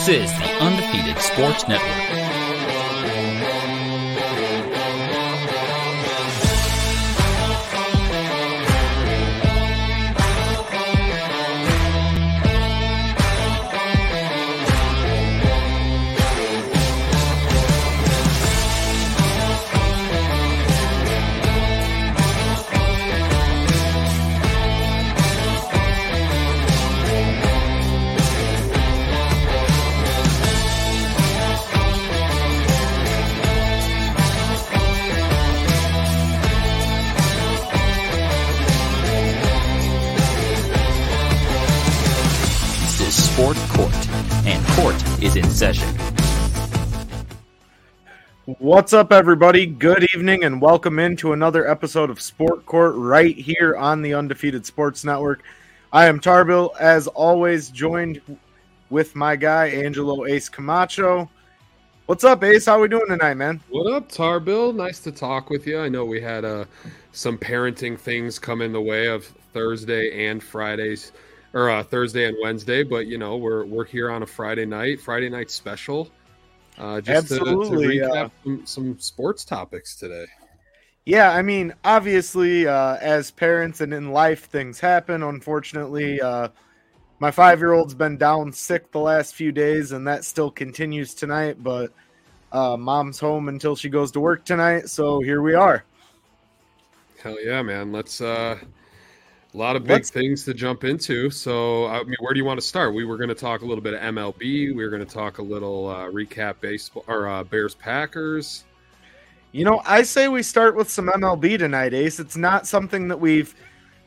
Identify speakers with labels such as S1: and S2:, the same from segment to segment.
S1: This is the Undefeated Sports Network.
S2: What's up, everybody? Good evening, and welcome into another episode of Sport Court right here on the Undefeated Sports Network. I am Tarbill, as always, joined with my guy Angelo Ace Camacho. What's up, Ace? How are we doing tonight, man?
S3: What up, Tarbill? Nice to talk with you. I know we had uh, some parenting things come in the way of Thursday and Fridays, or uh, Thursday and Wednesday, but you know we're we're here on a Friday night, Friday night special, uh, just to, to
S2: Absolutely,
S3: recap
S2: uh,
S3: some, some sports topics today.
S2: Yeah, I mean, obviously, uh, as parents and in life, things happen. Unfortunately, uh, my five year old's been down sick the last few days, and that still continues tonight. But uh, mom's home until she goes to work tonight, so here we are.
S3: Hell yeah, man! Let's uh, a lot of big
S2: Let's-
S3: things to jump into. So, I mean, where do you want to start? We were going to talk a little bit of MLB. We were going to talk a little uh, recap baseball or uh, Bears Packers.
S2: You know, I say we start with some MLB tonight, Ace. It's not something that we've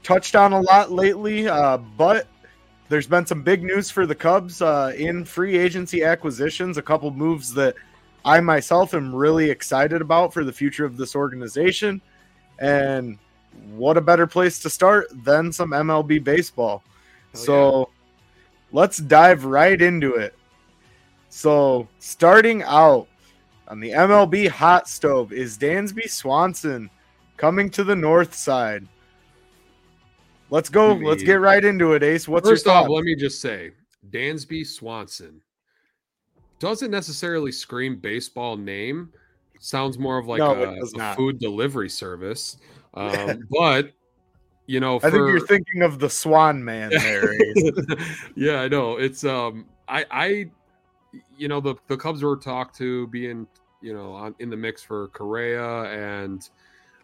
S2: touched on a lot lately, uh, but there's been some big news for the Cubs uh, in free agency acquisitions, a couple moves that I myself am really excited about for the future of this organization. And what a better place to start than some MLB baseball.
S3: Hell
S2: so let's dive right into it. So, starting out, on the MLB hot stove is Dansby Swanson coming to the north side. Let's go.
S3: You
S2: Let's get right into it, Ace. What's
S3: First
S2: your
S3: off, let me just say, Dansby Swanson doesn't necessarily scream baseball name. Sounds more of like
S2: No,
S3: a, a food delivery service. Um, but you know,
S2: I think you're thinking of the Swan Man there.
S3: Yeah, I know. It's um, I, I, you know, the the Cubs were talked to being, you know, on in the mix for Correa and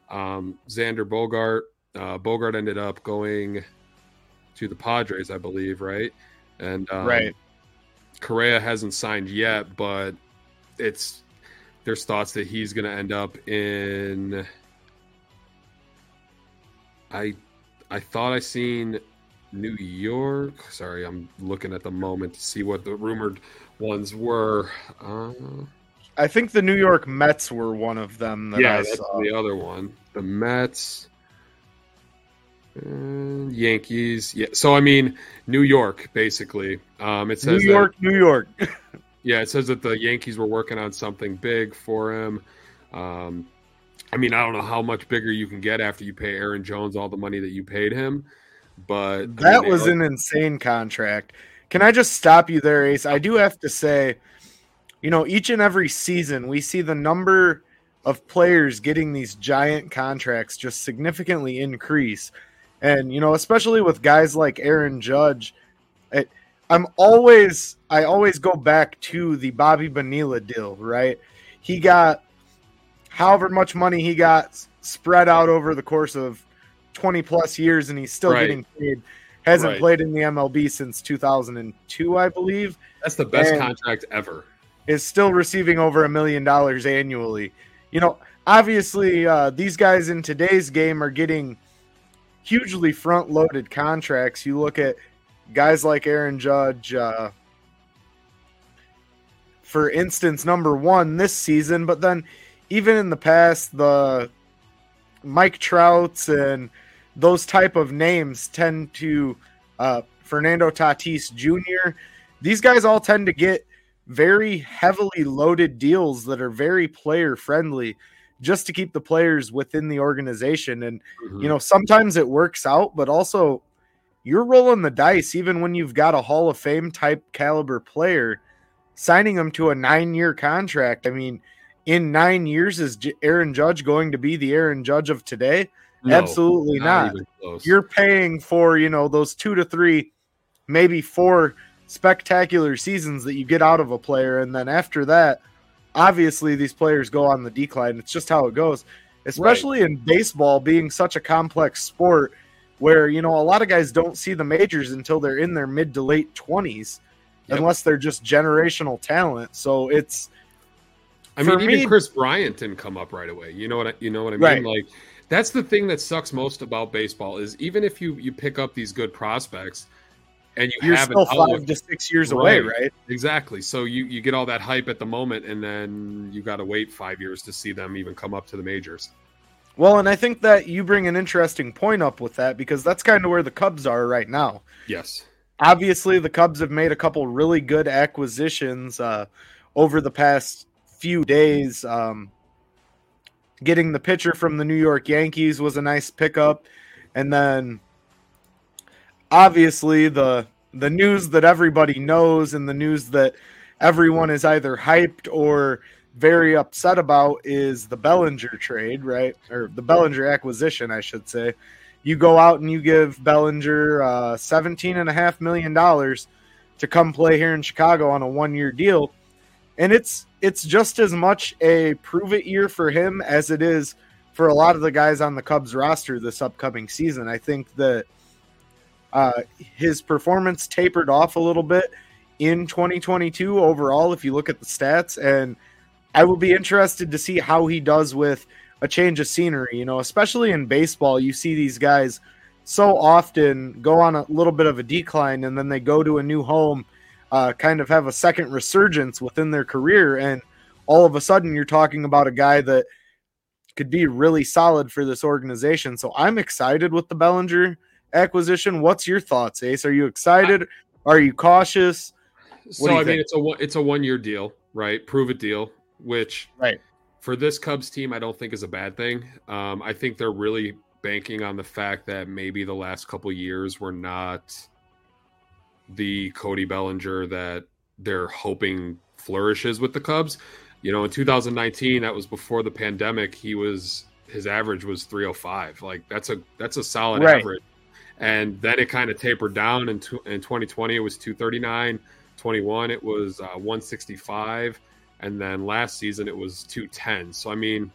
S3: um, Xander Bogaerts. Uh, Bogaerts ended up going to the Padres, I believe, right? And um,
S2: right.
S3: Correa hasn't signed yet, but it's there's thoughts that he's going to end up in. I I thought I seen New York. Sorry, I'm looking at the moment to see what the rumored ones were. Uh,
S2: I think the New York Mets were one of them that
S3: yeah,
S2: I
S3: that's
S2: saw.
S3: the other one. The Mets, Yankees. Yeah, so I mean New York, basically. Um, it
S2: New
S3: says that-
S2: York, New York.
S3: Yeah, it says that the Yankees were working on something big for him. Um, I mean, I don't know how much bigger you can get after you pay Aaron Jones all the money that you paid him, but I
S2: That
S3: mean,
S2: was an insane contract. Can I just stop you there, Ace? I do have to say, you know, each and every season we see the number of players getting these giant contracts just significantly increase. And, you know, especially with guys like Aaron Judge, it, I'm always, I always go back to the Bobby Bonilla deal, right? He got however much money he got spread out over the course of 20 plus years, and he's still
S3: Right.
S2: getting paid. Hasn't
S3: Right.
S2: played in the MLB since 2002, I believe.
S3: that's the best contract ever.
S2: Is still receiving over a million dollars annually. You know, obviously, uh, these guys in today's game are getting hugely front loaded contracts. You look at guys like Aaron Judge, uh, for instance, number one this season, but then even in the past, the Mike Trouts and those type of names tend to uh, Fernando Tatis Jr. These guys all tend to get very heavily loaded deals that are very player friendly just to keep the players within the organization and
S3: Mhm.
S2: you know sometimes it works out but also you're rolling the dice even when you've got a hall of fame type caliber player signing them to a nine year contract. I mean, in nine years, is Aaron Judge going to be the Aaron Judge of today?
S3: No,
S2: Absolutely not.
S3: close.
S2: You're paying for, you know, those two to three, maybe four spectacular seasons that you get out of a player. And then after that, obviously these players go on the decline. It's just how it goes, especially in baseball being such a complex sport where, you know, a lot of guys don't see the majors until they're in their mid to late 20s,
S3: Yep.
S2: unless they're just generational talent. So it's,
S3: I mean, even Kris Bryant didn't come up right away. You know what I, you know what I mean?
S2: Right.
S3: Like that's the thing that sucks most about baseball is even if you you pick up these good prospects and you
S2: you're
S3: have
S2: still five to six years away,
S3: Right.
S2: right?
S3: exactly. So you you get all that hype at the moment, and then you got to wait five years to see them even come up to the majors.
S2: Well, and I think that you bring an interesting point up with that because that's kind of where the Cubs are right now.
S3: Yes.
S2: Obviously, the Cubs have made a couple really good acquisitions uh, over the past few days. Um, getting the pitcher from the New York Yankees was a nice pickup, and then obviously the the news that everybody knows and the news that everyone is either hyped or very upset about is the Bellinger trade, right? Or the Bellinger acquisition, I should say. You go out and you give Bellinger uh, $17.5 million to come play here in Chicago on a one year deal. And it's it's just as much a prove it year for him as it is for a lot of the guys on the Cubs roster this upcoming season. I think that uh, his performance tapered off a little bit in 2022 overall, if you look at the stats. And I will be interested to see how he does with a change of scenery. You know, especially in baseball, you see these guys so often go on a little bit of a decline and then they go to a new home, uh, kind of have a second resurgence within their career. And all of a sudden, you're talking about a guy that could be really solid for this organization. So I'm excited with the Bellinger acquisition. What's your thoughts, Ace? Are you excited? Are you cautious?
S3: So
S2: you
S3: I mean, it's a one- it's a one year deal, right? Prove it deal, which
S2: Right.
S3: for this Cubs team, I don't think is a bad thing. Um, I think they're really banking on the fact that maybe the last couple years were not the Cody Bellinger that they're hoping flourishes with the Cubs. You know, in 2019, that was before the pandemic. He was his average was 305. Like that's a that's a solid
S2: Right.
S3: average. And then it kind of tapered down. In, in 2020, it was 239. 21, it was uh, 165 and then last season it was 210 so i mean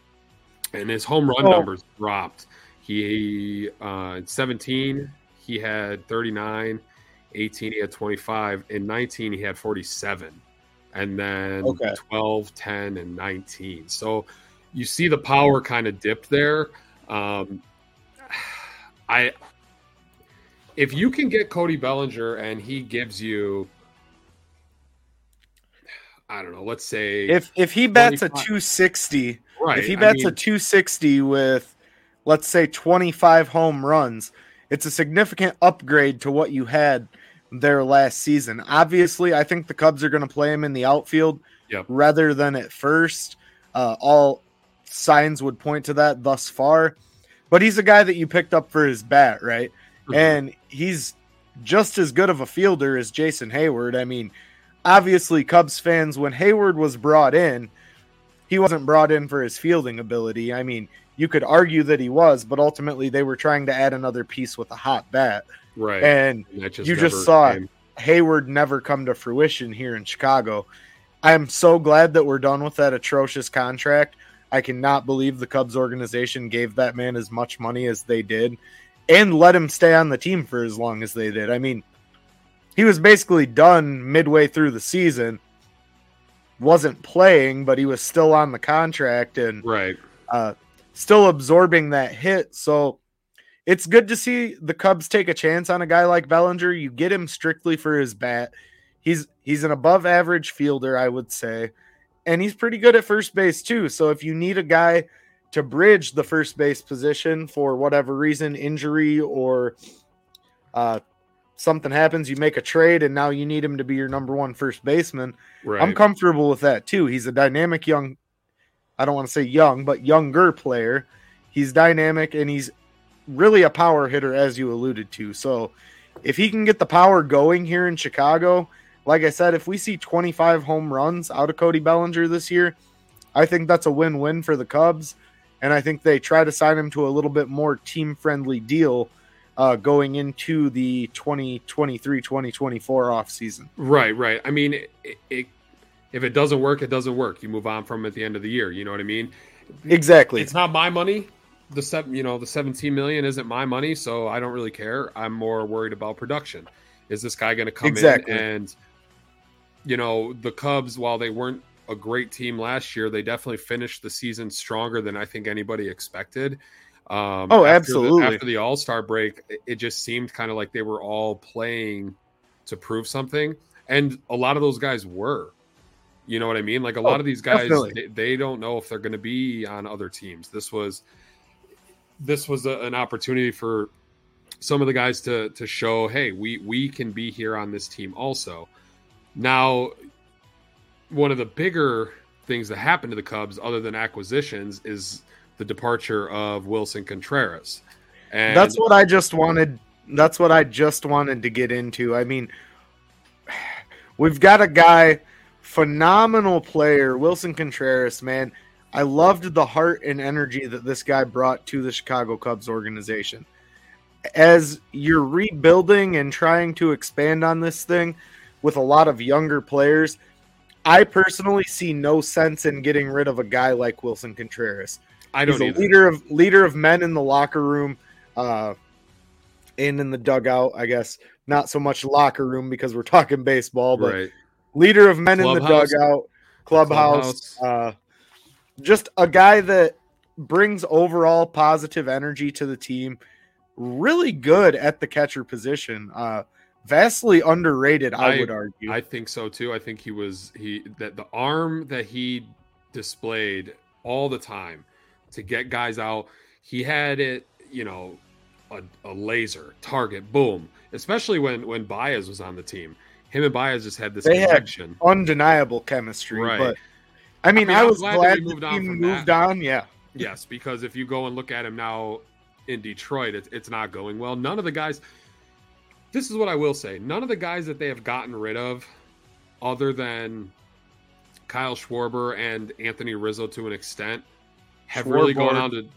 S3: and his home run
S2: Oh.
S3: numbers dropped he uh in 17 he had 39 18 he had 25 in 19 he had 47 and then
S2: Okay.
S3: 12 10 and 19 so you see the power kind of dip there um i if you can get cody bellinger and he gives you I don't know. Let's say
S2: If if he bets a 260,
S3: right.
S2: if he
S3: I
S2: bets
S3: mean,
S2: a 260 with let's say 25 home runs, it's a significant upgrade to what you had there last season. Obviously, I think the Cubs are going to play him in the outfield
S3: Yep.
S2: rather than at first. Uh, all signs would point to that thus far. But he's a guy that you picked up for his bat, right?
S3: Mhm.
S2: And he's just as good of a fielder as Jason Heyward. I mean, obviously, Cubs fans, when Heyward was brought in, he wasn't brought in for his fielding ability. I mean, you could argue that he was, but ultimately they were trying to add another piece with a hot bat.
S3: Right.
S2: And
S3: And that
S2: you just saw it.
S3: came.
S2: Heyward never come to fruition here in Chicago. I'm so glad that we're done with that atrocious contract. I cannot believe the Cubs organization gave that man as much money as they did and let him stay on the team for as long as they did. I mean, he was basically done midway through the season. Wasn't playing, but he was still on the contract and
S3: Right.
S2: uh, still absorbing that hit. So it's good to see the Cubs take a chance on a guy like Bellinger. You get him strictly for his bat. He's he's an above average fielder, I would say, and he's pretty good at first base too. So if you need a guy to bridge the first base position for whatever reason, injury or uh, something happens, you make a trade, and now you need him to be your number one first baseman.
S3: Right.
S2: I'm comfortable with that too. He's a dynamic young, I don't want to say young, but younger player. He's dynamic and he's really a power hitter, as you alluded to. So if he can get the power going here in Chicago, like I said, if we see 25 home runs out of Cody Bellinger this year, I think that's a win-win for the Cubs, and I think they try to sign him to a little bit more team-friendly deal uh, going into the 2023-2024 offseason.
S3: Right, right. I mean, it, it, if it doesn't work, it doesn't work. You move on from it at the end of the year. You know what I mean?
S2: Exactly.
S3: It's not my money. The seven, you know, the 17 million isn't my money, so I don't really care. I'm more worried about production. Is this guy going to come
S2: Exactly.
S3: in and, you know, the Cubs, while they weren't a great team last year, they definitely finished the season stronger than I think anybody expected. Um,
S2: Oh,
S3: after the-
S2: absolutely.
S3: after the All Star break, it- it just seemed kind of like they were all playing to prove something, and a lot of those guys were. You know what I mean? Like a lot
S2: Oh,
S3: of these guys, they, they don't know if they're going to be on other teams. This was this was a, an opportunity for some of the guys to to show, hey, we we can be here on this team also. Now, one of the bigger things that happened to the Cubs, other than acquisitions, is the departure of Willson Contreras. And
S2: that's what I just wanted. That's what I just wanted to get into. I mean, we've got a guy, phenomenal player, Willson Contreras. Man, I loved the heart and energy that this guy brought to the Chicago Cubs organization. As you're rebuilding and trying to expand on this thing with a lot of younger players, I personally see no sense in getting rid of a guy like Willson Contreras.
S3: I don't
S2: He's a
S3: either.
S2: leader of leader of men in the locker room, uh, and in the dugout. I guess not so much locker room because we're talking baseball, but
S3: right.
S2: leader of men in the dugout, clubhouse.
S3: Clubhouse.
S2: Uh, just a guy that brings overall positive energy to the team. Really good at the catcher position. Uh, vastly underrated, I,
S3: I-
S2: would argue.
S3: I think so too. I think he was he that the arm that he displayed all the time to get guys out. He had it, you know, a, a laser target, boom. Especially when when Baez was on the team, him and Baez just had this
S2: They had-
S3: connection.
S2: Undeniable chemistry,
S3: Right.
S2: but I mean, I,
S3: mean, I'm
S2: was
S3: glad
S2: glad,
S3: moved on
S2: moved
S3: that.
S2: on. Yeah,
S3: Yes, because if you go and look at him now in Detroit, it, it's not going well. None of the guys. This is what I will say. None of the guys that they have gotten rid of, other than Kyle Schwarber and Anthony Rizzo to an extent, have really gone on to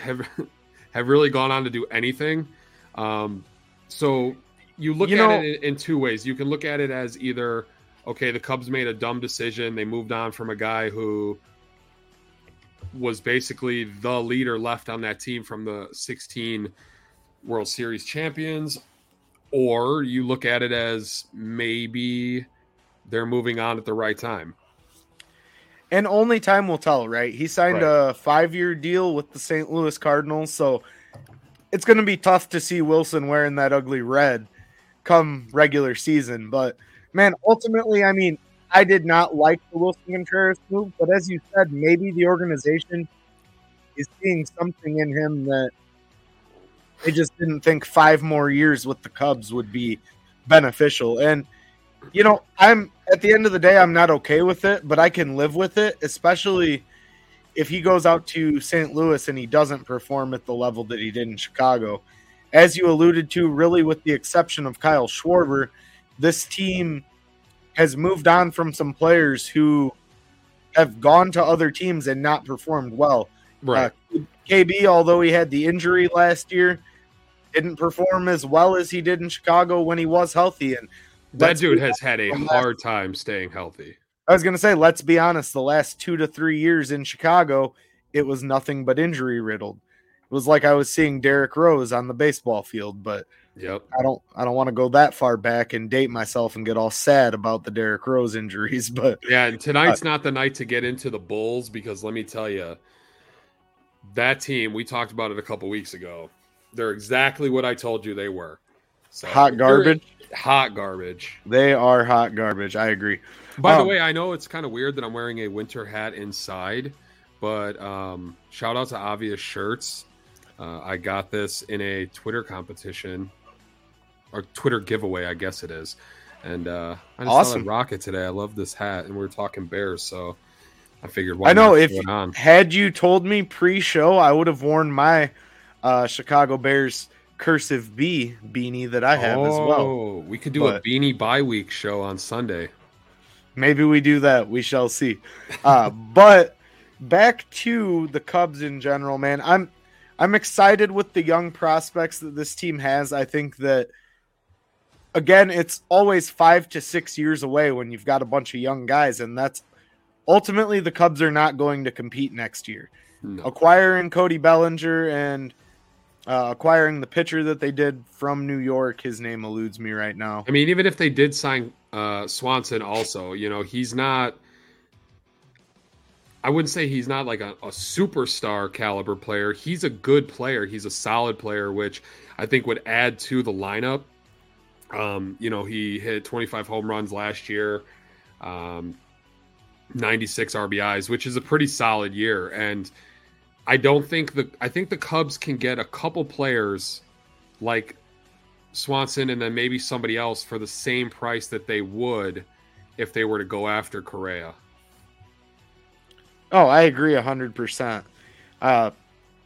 S3: have have really gone on to do anything. Um, so you look
S2: You
S3: at
S2: know-
S3: it in, in two ways. You can look at it as either okay, the Cubs made a dumb decision. They moved on from a guy who was basically the leader left on that team from the 16 World Series champions, or you look at it as maybe they're moving on at the right time.
S2: and only time will tell, right? He signed
S3: Right.
S2: a five-year deal with the St. Louis Cardinals, so it's going to be tough to see Willson wearing that ugly red come regular season. But man, ultimately, I mean, I did not like the Willson Contreras move, but as you said, maybe the organization is seeing something in him that they just didn't think five more years with the Cubs would be beneficial. And you know, I'm at the end of the day, I'm not okay with it, but I can live with it, especially if he goes out to St. Louis and he doesn't perform at the level that he did in Chicago. As you alluded to, really, with the exception of Kyle Schwarber, this team has moved on from some players who have gone to other teams and not performed well.
S3: Right.
S2: Uh, KB, although he had the injury last year, didn't perform as well as he did in Chicago when he was healthy. And
S3: that dude has had a
S2: last-
S3: hard time staying healthy.
S2: I was going to say, let's be honest, the last two to three years in Chicago, it was nothing but injury riddled. It was like I was seeing Derrick Rose on the baseball field, but
S3: Yep.
S2: I don't I don't want to go that far back and date myself and get all sad about the Derrick Rose injuries, but
S3: Yeah, and tonight's not the night to get into the Bulls because let me tell you, that team we talked about it a couple weeks ago. They're exactly what I told you they were. So
S2: hot garbage.
S3: Hot garbage.
S2: They are hot garbage. I agree.
S3: By the
S2: Um,
S3: way, I know it's kind of weird that I'm wearing a winter hat inside, but um, shout out to Obvious Shirts. Uh, I got this in a Twitter competition or Twitter giveaway, I guess it is. And uh, I just
S2: Awesome.
S3: thought I'd rock it today. I love this hat, and we are talking Bears, so I figured why
S2: I know if had you told me pre-show, I would have worn my uh, Chicago Bears cursive B beanie that I have as well.
S3: Oh, we could do a beanie bye week show on Sunday.
S2: Maybe we do that. We shall see. Uh, but back to the Cubs in general, man. I'm I'm excited with the young prospects that this team has. I think that again, it's always five to six years away when you've got a bunch of young guys, and that's ultimately the Cubs are not going to compete next year.
S3: No.
S2: Acquiring Cody Bellinger and uh, acquiring the pitcher that they did from New York, his name eludes me right now.
S3: I mean, even if they did sign uh, Swanson, also, you know, he's not. I wouldn't say he's not like a, a superstar caliber player. He's a good player. He's a solid player, which I think would add to the lineup. Um, you know, he hit 25 home runs last year, um, 96 RBIs, which is a pretty solid year. And I don't think the I think the Cubs can get a couple players like Swanson and then maybe somebody else for the same price that they would if they were to go after Correa.
S2: Oh, I agree a hundred percent. Uh,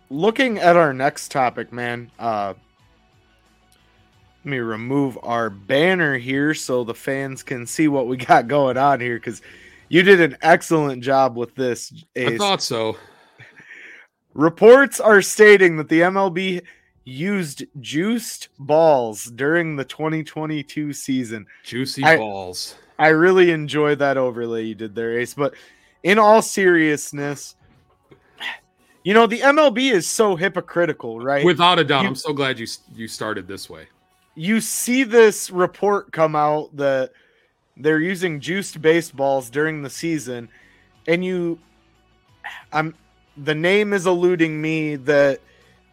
S2: looking at our next topic, man. Uh, let me remove our banner here so the fans can see what we got going on here because you did an excellent job with this.
S3: I thought so.
S2: Reports are stating that the MLB used juiced balls during the 2022 season.
S3: Juicy
S2: I-
S3: balls.
S2: I really enjoy that overlay you did there, Ace. But in all seriousness, you know, the MLB is so hypocritical, right?
S3: Without a doubt,
S2: You-
S3: I'm so glad you you started this way.
S2: You see this report come out that they're using juiced baseballs during the season, and you, I'm, the name is eluding me that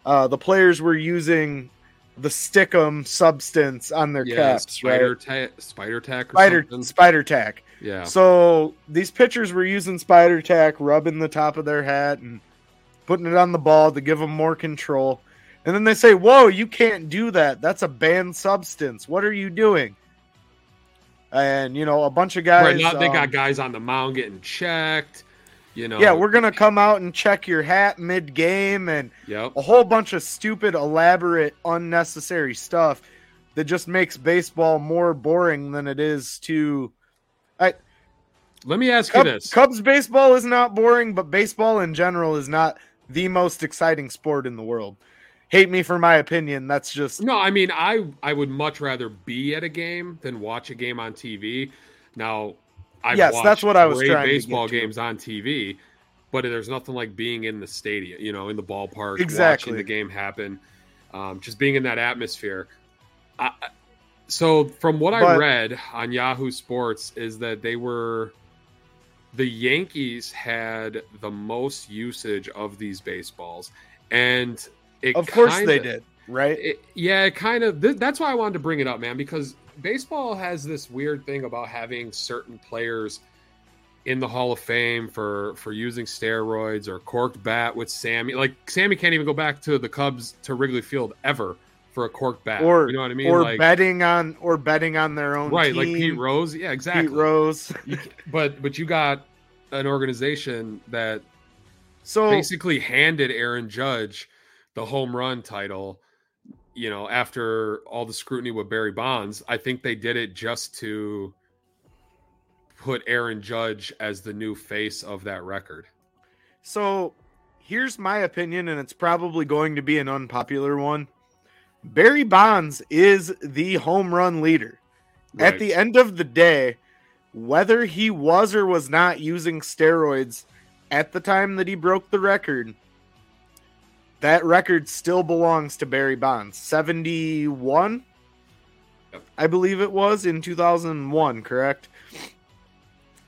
S2: uh, the players were using the stickum substance on their
S3: Yeah,
S2: caps,
S3: spider
S2: right?
S3: tack, spider tack, or
S2: Spider
S3: something.
S2: spider tack.
S3: Yeah,
S2: So these pitchers were using spider tack, rubbing the top of their hat and putting it on the ball to give them more control. And then they say, "Whoa, you can't do that. That's a banned substance. What are you doing?" And you know, a bunch of guys.
S3: right now they
S2: um,
S3: got guys on the mound getting checked. You know,
S2: yeah, we're gonna come out and check your hat mid game and
S3: yep.
S2: a whole bunch of stupid, elaborate, unnecessary stuff that just makes baseball more boring than it is to.
S3: I Let me ask
S2: Cub-
S3: you this:
S2: Cubs baseball is not boring, but baseball in general is not the most exciting sport in the world. Hate me for my opinion. That's just
S3: No, I mean, I I would much rather be at a game than watch a game on TV. Now, I've
S2: Yes,
S3: watched
S2: that's what I was trying
S3: baseball games on TV, but there's nothing like being in the stadium, you know, in the ballpark,
S2: Exactly.
S3: watching the game happen, um, just being in that atmosphere. I, I- so, from what I read on Yahoo Sports, is that they were the Yankees had the most usage of these baseballs, and it
S2: of course
S3: kinda-
S2: they did, right?
S3: it, yeah, it kind of. Th- that's why I wanted to bring it up, man, because baseball has this weird thing about having certain players in the Hall of Fame for for using steroids or corked bat with Sammy. Like Sammy can't even go back to the Cubs to Wrigley Field ever for a corked bat.
S2: Or
S3: you know what I mean?
S2: or
S3: like
S2: betting on or betting on their own
S3: right,
S2: team,
S3: like Pete Rose. Yeah, exactly.
S2: Pete Rose.
S3: You but but you got an organization that
S2: So
S3: basically handed Aaron Judge the home run title, you know, after all the scrutiny with Barry Bonds. I think they did it just to put Aaron Judge as the new face of that record.
S2: So here's my opinion, and it's probably going to be an unpopular one. Barry Bonds is the home run leader. At the end of the day, whether he was or was not using steroids at the time that he broke the record, that record still belongs to Barry Bonds. 71,
S3: Yep.
S2: I believe it was in 2001, correct?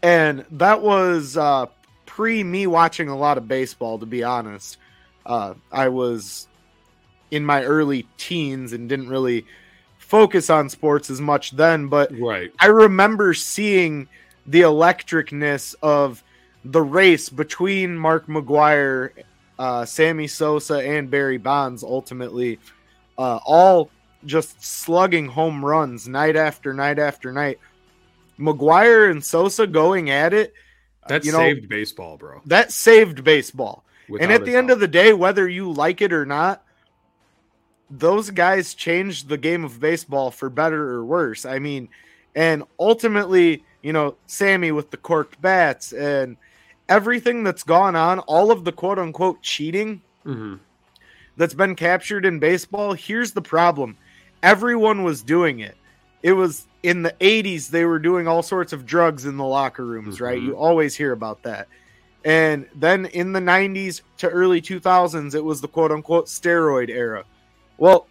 S2: And that was uh, pre me watching a lot of baseball, to be honest. Uh, I was in my early teens and didn't really focus on sports as much then, but
S3: right.
S2: I remember seeing the electricness of the race between Mark McGwire, uh, Sammy Sosa, and Barry Bonds ultimately, uh, all just slugging home runs night after night after night. McGwire and Sosa going at it,
S3: That
S2: you know-
S3: saved baseball, bro.
S2: that saved baseball. and at the end of the day, whether you like it or not, those guys changed the game of baseball for better or worse. I mean, and ultimately, you know, Sammy with the corked bats and everything that's gone on, all of the quote unquote cheating
S3: hmm
S2: that's been captured in baseball. Here's the problem everyone was doing it. It was in the 80s, they were doing all sorts of drugs in the locker rooms, right?
S3: Mhm.
S2: You always hear about that. And then in the 90s to early 2000s, it was the quote unquote steroid era. Well,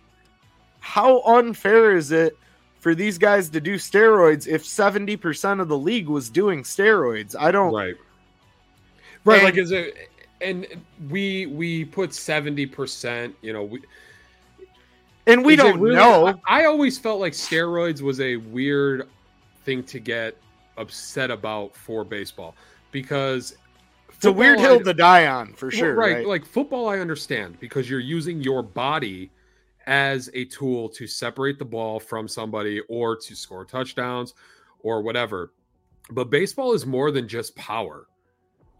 S2: how unfair is it for these guys to do steroids if 70% of the league was doing steroids? I don't.
S3: Right. Right.
S2: And-
S3: like is it and we we put 70%, you know, we
S2: And we don't
S3: really-
S2: know.
S3: I, I always felt like steroids was a weird thing to get upset about for baseball because
S2: It's a weird hill to die on for sure.
S3: right.
S2: right?
S3: Like football, I understand because you're using your body as a tool to separate the ball from somebody or to score touchdowns or whatever. But baseball is more than just power.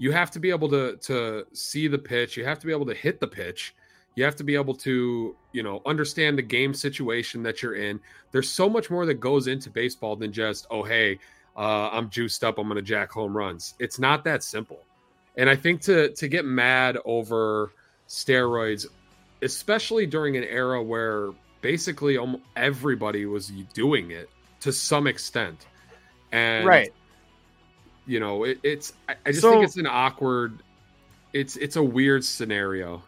S3: You have to be able to to see the pitch. You have to be able to hit the pitch. You have to be able to, you know, understand the game situation that you're in. There's so much more that goes into baseball than just, oh, hey, uh, I'm juiced up. I'm to jack home runs. It's not that simple. And I think to to get mad over steroids, especially during an era where basically everybody was doing it to some extent, and
S2: right.
S3: You know, it, it's I, I just
S2: So-
S3: think it's an awkward. It's it's a weird scenario.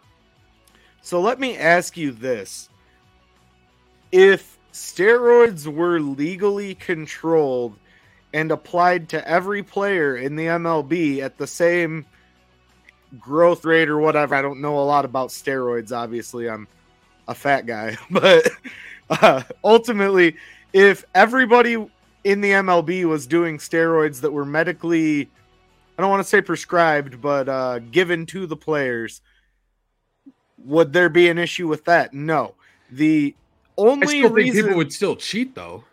S2: So let me ask you this. If steroids were legally controlled and applied to every player in the MLB at the same growth rate or whatever, I don't know a lot about steroids, obviously. I'm a fat guy. But uh, ultimately, if everybody in the MLB was doing steroids that were medically, I don't want to say prescribed, but uh, given to the players, would there be an issue with that? No. The only reason
S3: people would still cheat though.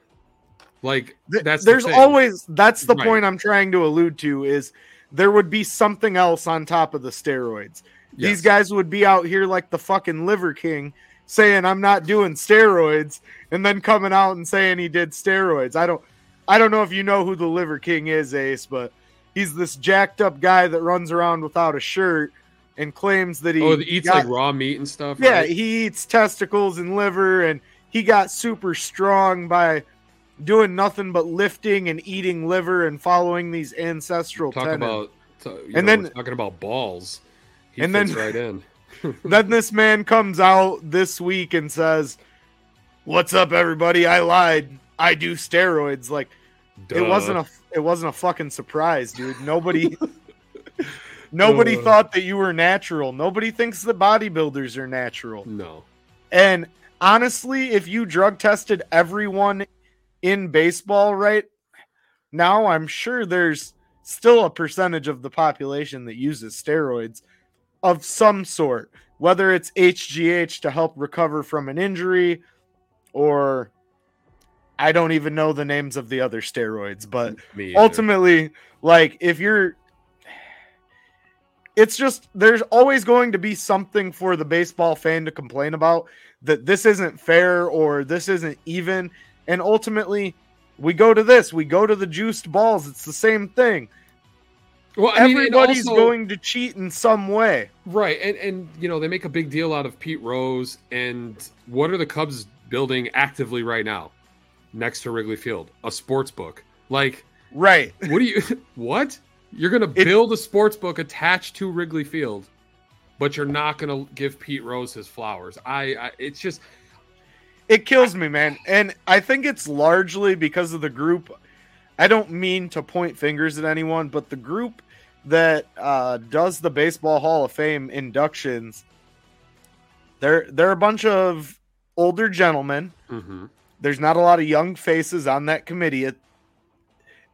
S3: Like that's the
S2: there's
S3: thing.
S2: always that's the
S3: Right.
S2: point I'm trying to allude to is there would be something else on top of the steroids.
S3: Yes.
S2: These guys would be out here like the fucking liver king saying I'm not doing steroids and then coming out and saying he did steroids. I don't I don't know if you know who the liver king is, Ace, but he's this jacked up guy that runs around without a shirt and claims that he
S3: Oh, eats
S2: got-
S3: like raw meat and stuff.
S2: yeah,
S3: right?
S2: he eats testicles and liver, and he got super strong by doing nothing but lifting and eating liver and following these ancestral
S3: talk
S2: tenets.
S3: about
S2: And
S3: know,
S2: then-
S3: talking about balls. He
S2: and then-
S3: right in.
S2: then this man comes out this week and says, "What's up, everybody? I lied. I do steroids." Like it wasn't a it wasn't a fucking surprise, dude. Nobody. Nobody
S3: Uh.
S2: thought that you were natural. Nobody thinks that bodybuilders are natural.
S3: no.
S2: And honestly, if you drug tested everyone in baseball right now, I'm sure there's still a percentage of the population that uses steroids of some sort, whether it's HGH to help recover from an injury or I don't even know the names of the other steroids, but ultimately like if you're it's just there's always going to be something for the baseball fan to complain about that this isn't fair or this isn't even and ultimately we go to this we go to the juiced balls it's the same thing.
S3: Well, I mean,
S2: everybody's
S3: also-
S2: going to cheat in some way.
S3: Right, and and you know they make a big deal out of Pete Rose, and what are the Cubs building actively right now, next to Wrigley Field? A sports book. Like,
S2: right
S3: what do you? What? You're gonna
S2: It-
S3: build a sports book attached to Wrigley Field, but you're not gonna give Pete Rose his flowers. I, I it's just
S2: it kills me man and i think it's largely because of the group i don't mean to point fingers at anyone but the group that uh, does the baseball hall of fame inductions they're they're a bunch of older gentlemen
S3: mhm.
S2: There's not a lot of young faces on that committee at,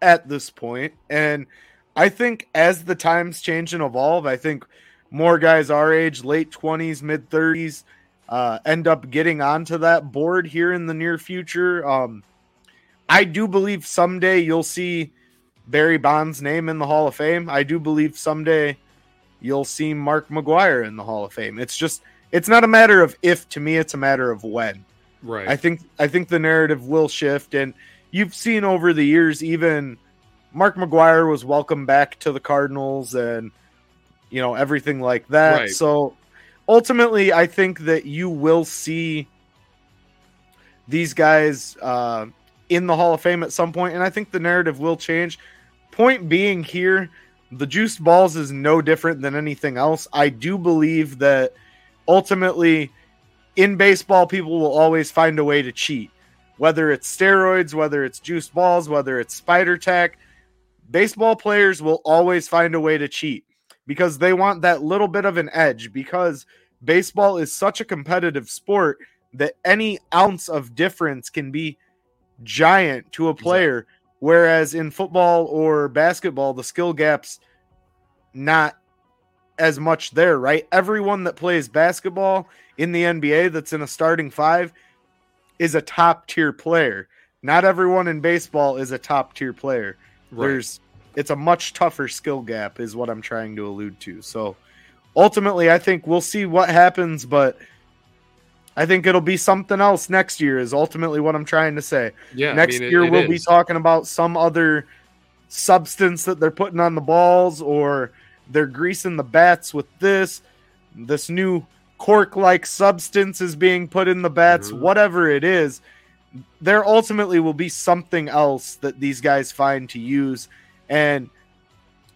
S2: at this point. And i think as the times change and evolve i think more guys our age late 20s mid 30s uh, end up getting onto that board here in the near future. Um, i do believe someday you'll see barry bonds name in the hall of fame. I do believe someday you'll see mark mcgwire in the hall of fame. It's just it's not a matter of if to me, it's a matter of when.
S3: Right.
S2: I think I think the narrative will shift, and you've seen over the years, even Mark McGwire was welcome back to the Cardinals, and you know everything like that.
S3: Right.
S2: So ultimately, I think that you will see these guys uh, in the Hall of Fame at some point, and I think the narrative will change. Point being here, the juiced balls is no different than anything else. I do believe that ultimately in baseball, people will always find a way to cheat, whether it's steroids, whether it's juiced balls, whether it's spider tack. Baseball players will always find a way to cheat because they want that little bit of an edge because baseball is such a competitive sport that any ounce of difference can be giant to a player whereas in football or basketball the skill gaps not as much there right? Everyone that plays basketball in the NBA that's in a starting 5 is a top tier player. Not everyone in baseball is a top tier player.
S3: Right.
S2: there's it's a much tougher skill gap is what i'm trying to allude to. So ultimately i think we'll see what happens but i think it'll be something else next year is ultimately what i'm trying to say.
S3: Yeah. I
S2: next
S3: mean, it-
S2: year
S3: it
S2: we'll be talking about some other substance that they're putting on the balls or they're greasing the bats with this this new cork like substance is being put in the bats
S3: Mhm.
S2: whatever it is there ultimately will be something else that these guys find to use and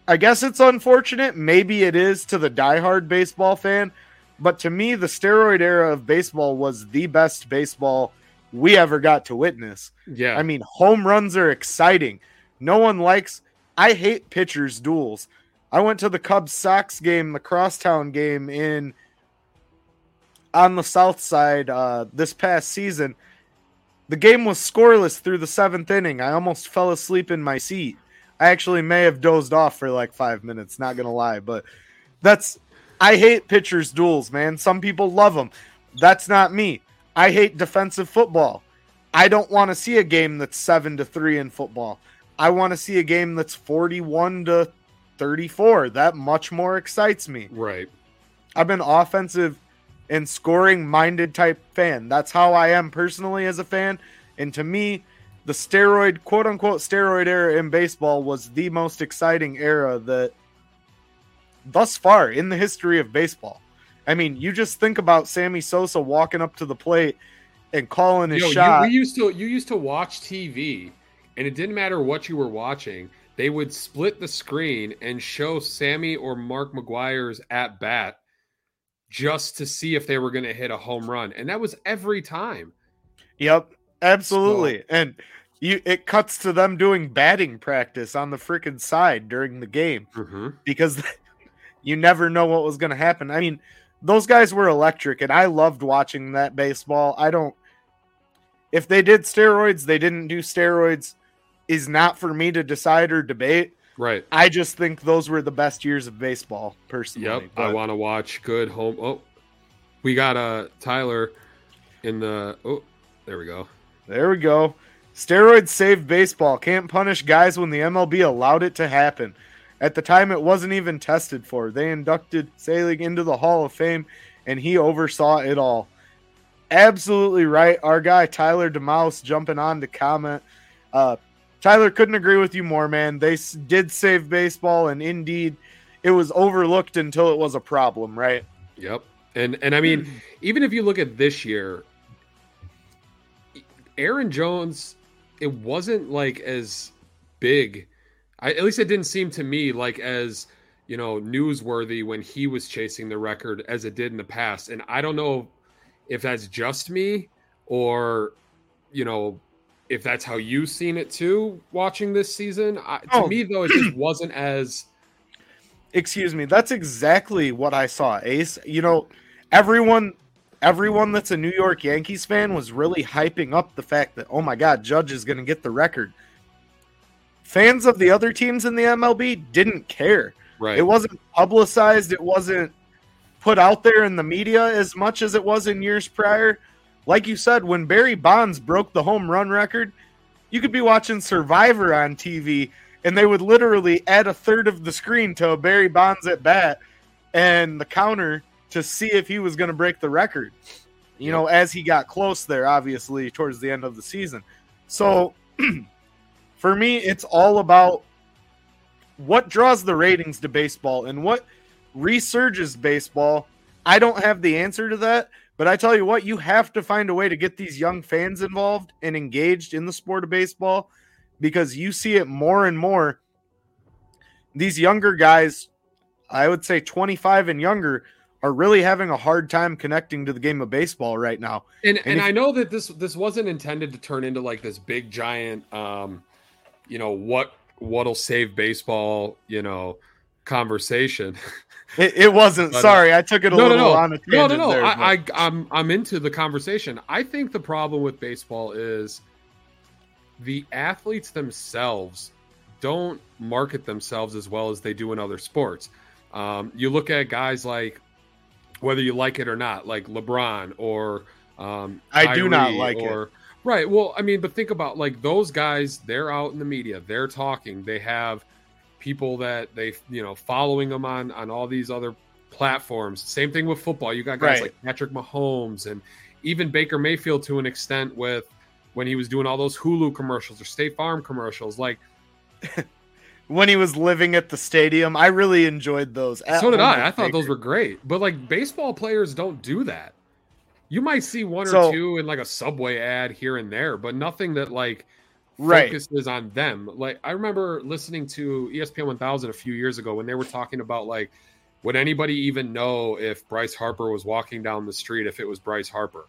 S2: i guess it's unfortunate maybe it is to the diehard baseball fan but to me the steroid era of baseball was the best baseball we ever got to witness
S3: Yeah.
S2: I mean, home runs are exciting. No one likes. I hate pitchers' duels. I went to the Cubs Sox game, the crosstown game in on the south side uh, this past season. The game was scoreless through the seventh inning. I almost fell asleep in my seat. I actually may have dozed off for like five minutes. Not gonna lie, but that's. I hate pitchers' duels, man. Some people love them. That's not me. I hate defensive football. I don't want to see a game that's seven to three in football. I want to see a game that's forty-one to thirty-four. That much more excites me.
S3: right.
S2: I'm an offensive and scoring minded type fan. That's how I am personally as a fan. And to me, the steroid, quote unquote, steroid era in baseball was the most exciting era that thus far in the history of baseball. I mean, you just think about Sammy Sosa walking up to the plate and calling his
S3: Yo, you,
S2: shot.
S3: we used to you used to watch TV, and it didn't matter what you were watching. They would split the screen and show Sammy or Mark McGwire's at bat just to see if they were going to hit a home run, and that was every time.
S2: Yep, absolutely. And you it cuts to them doing batting practice on the freaking side during the game
S3: Mm-hmm.
S2: because you never know what was going to happen. I mean, those guys were electric and I loved watching that baseball. I don't if they did steroids, they didn't do steroids is not for me to decide or debate.
S3: Right.
S2: I just think those were the best years of baseball personally.
S3: Yep. I want to watch good home. Oh, we got uh Tyler in the. Oh, there we go.
S2: There we go. Steroids saved baseball. Can't punish guys when the MLB allowed it to happen. At the time, it wasn't even tested for. They inducted Selig into the Hall of Fame, and he oversaw it all. Absolutely right. Our guy Tyler DeMouse jumping on to comment. Uh, Tyler couldn't agree with you more, man. They s- did save baseball, and indeed, it was overlooked until it was a problem, right?
S3: Yep. And and I mean, even if you look at this year, Aaron Jones, it wasn't like as big. I, at least it didn't seem to me like as you know newsworthy when he was chasing the record as it did in the past. And I don't know if that's just me or you know if that's how you've seen it too watching this season. I, to
S2: Oh.
S3: me though, it just wasn't as
S2: Excuse me. That's exactly what I saw, Ace. You know, everyone everyone that's a New York Yankees fan was really hyping up the fact that oh my god, Judge is going to get the record. Fans of the other teams in the MLB didn't care.
S3: right.
S2: It wasn't publicized, it wasn't put out there in the media as much as it was in years prior. Like you said, when Barry Bonds broke the home run record, you could be watching Survivor on TV and they would literally add a third of the screen to Barry Bonds at bat and the counter to see if he was going to break the record. You know, as he got close there, obviously towards the end of the season. So, for me, it's all about what draws the ratings to baseball and what resurges baseball. I don't have the answer to that, but I tell you what, you have to find a way to get these young fans involved and engaged in the sport of baseball because you see it more and more. These younger guys, I would say 25 and younger, are really having a hard time connecting to the game of baseball right now.
S3: And
S2: And
S3: and
S2: if-
S3: I know that this this wasn't intended to turn into like this big giant um you know what what'll save baseball, you know, conversation.
S2: It, it wasn't.
S3: But, uh,
S2: sorry, I took it a
S3: no, no,
S2: little
S3: no,
S2: on a
S3: no, no, no.
S2: there,
S3: I, I I'm I'm into the conversation. I think the problem with baseball is the athletes themselves don't market themselves as well as they do in other sports. Um, you look at guys like whether you like it or not, like LeBron or um,
S2: I do not like it.
S3: or, Right. Well, I mean, but think about like those guys. They're out in the media. They're talking. They have people that they you know following them on on all these other platforms. Same thing with football. You got guys
S2: Right.
S3: like Patrick Mahomes and even Baker Mayfield to an extent with when he was doing all those Hulu commercials or State Farm commercials. Like
S2: when he was living at the stadium, I really enjoyed those.
S3: So did I. I thought those were great. But like baseball players don't do that. You might see one or
S2: So-
S3: two in like a subway ad here and there, but nothing that like
S2: Right.
S3: focuses on them. Like I remember listening to ESPN 1000 a few years ago when they were talking about like would anybody even know if Bryce Harper was walking down the street if it was Bryce Harper?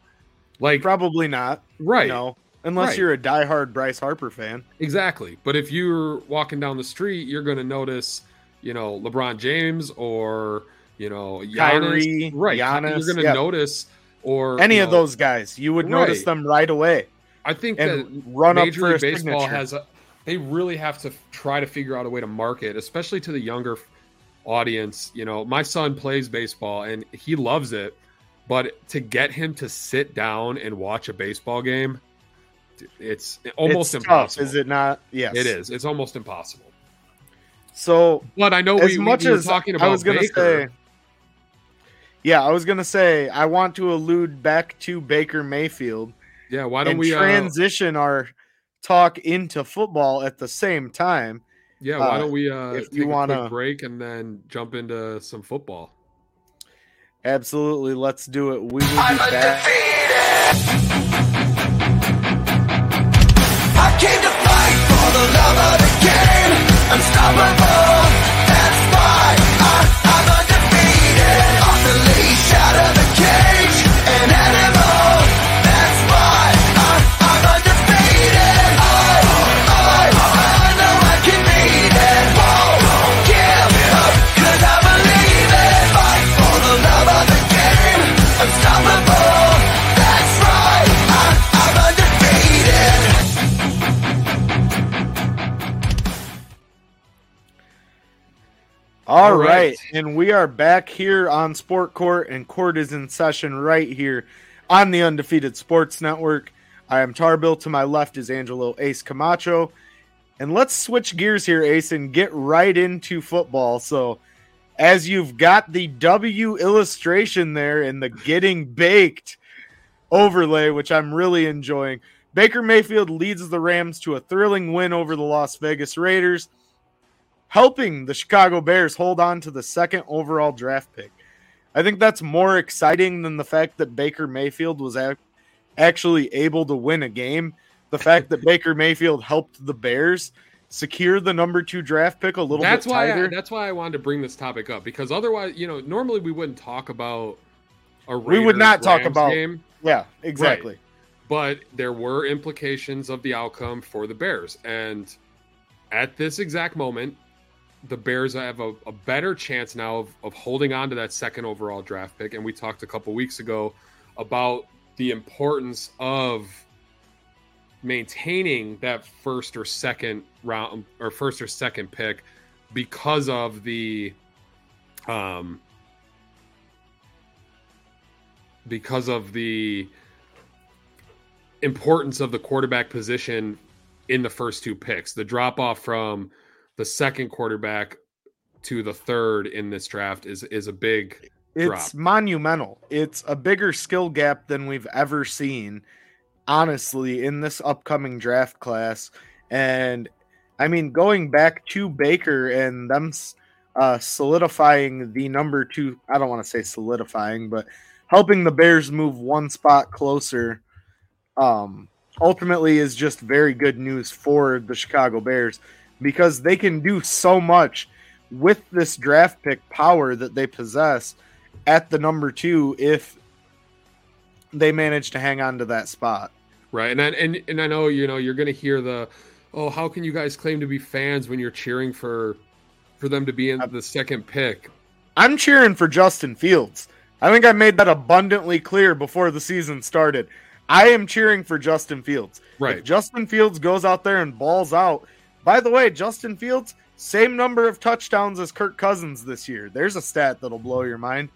S3: Like
S2: Probably not.
S3: right.
S2: No, unless
S3: Right.
S2: you're a diehard Bryce Harper fan.
S3: Exactly. But if you're walking down the street, you're going to notice, you know, LeBron James or, you know, Giannis.
S2: Kyrie,
S3: right.
S2: Giannis,
S3: you're going to
S2: yeah.
S3: notice or
S2: Any
S3: you
S2: of those guys, you would notice
S3: Right.
S2: them right away
S3: I think
S2: and
S3: that
S2: run up
S3: Major League Baseball
S2: signature.
S3: has a, they really have to try to figure out a way to market, especially to the younger audience. You know, my son plays baseball and he loves it, but to get him to sit down and watch a baseball game, it's almost
S2: it's
S3: impossible.
S2: Tough, is it not? Yes,
S3: It is. It's almost impossible.
S2: So
S3: But I know
S2: as
S3: we,
S2: much
S3: we
S2: as
S3: talking about
S2: I was gonna
S3: Baker.
S2: say, yeah, I was gonna say I want to allude back to Baker Mayfield
S3: yeah, why don't
S2: and
S3: we? Uh,
S2: transition our talk into football at the same time.
S3: yeah, why
S2: uh,
S3: don't we? Uh,
S2: if
S3: take
S2: you wanna-
S3: break and then jump into some football.
S2: Absolutely, let's do it. We will be back.
S4: I
S2: And we are back here on Sport Court, and court is in session right here on the Undefeated Sports Network. I am Tarbill. To my left is Angelo Ace Camacho. And let's switch gears here, Ace, and get right into football. So, as you've got the W illustration there and the getting baked overlay, which I'm really enjoying, Baker Mayfield leads the Rams to a thrilling win over the Las Vegas Raiders helping the Chicago Bears hold on to the second overall draft pick. I think that's more exciting than the fact that Baker Mayfield was ac- actually able to win a game. The fact that Baker Mayfield helped the Bears secure the number two draft pick a little
S3: That's
S2: bit
S3: why. I,
S2: tighter.
S3: that's why I wanted to bring this topic up because otherwise, you know, normally we wouldn't talk about a
S2: We would not
S3: Raiders
S2: talk
S3: Rams
S2: about-
S3: game,
S2: yeah, exactly.
S3: but there were implications of the outcome for the Bears, and at this exact moment, the Bears have a, a better chance now of, of holding on to that second overall draft pick. And we talked a couple weeks ago about the importance of maintaining that first or second round or first or second pick because of the um because of the importance of the quarterback position in the first two picks the drop off from the second quarterback to the third in this draft is is a big
S2: It's
S3: drop.
S2: monumental. It's a bigger skill gap than we've ever seen, honestly, in this upcoming draft class. And I mean, going back to Baker and them uh, solidifying the number two, I don't want to say solidifying, but helping the Bears move one spot closer, um, ultimately is just very good news for the Chicago Bears because they can do so much with this draft pick power that they possess at the number two if they manage to hang on to that spot.
S3: Right. And I, and and I know, you know, you're going to hear the oh, how can you guys claim to be fans when you're cheering for for them to be in the second pick?
S2: I'm cheering for Justin Fields. I think I made that abundantly clear before the season started. I am cheering for Justin Fields.
S3: Right.
S2: If Justin Fields goes out there and balls out. By the way, Justin Fields, same number of touchdowns as Kirk Cousins this year. There's a stat that'll blow your mind.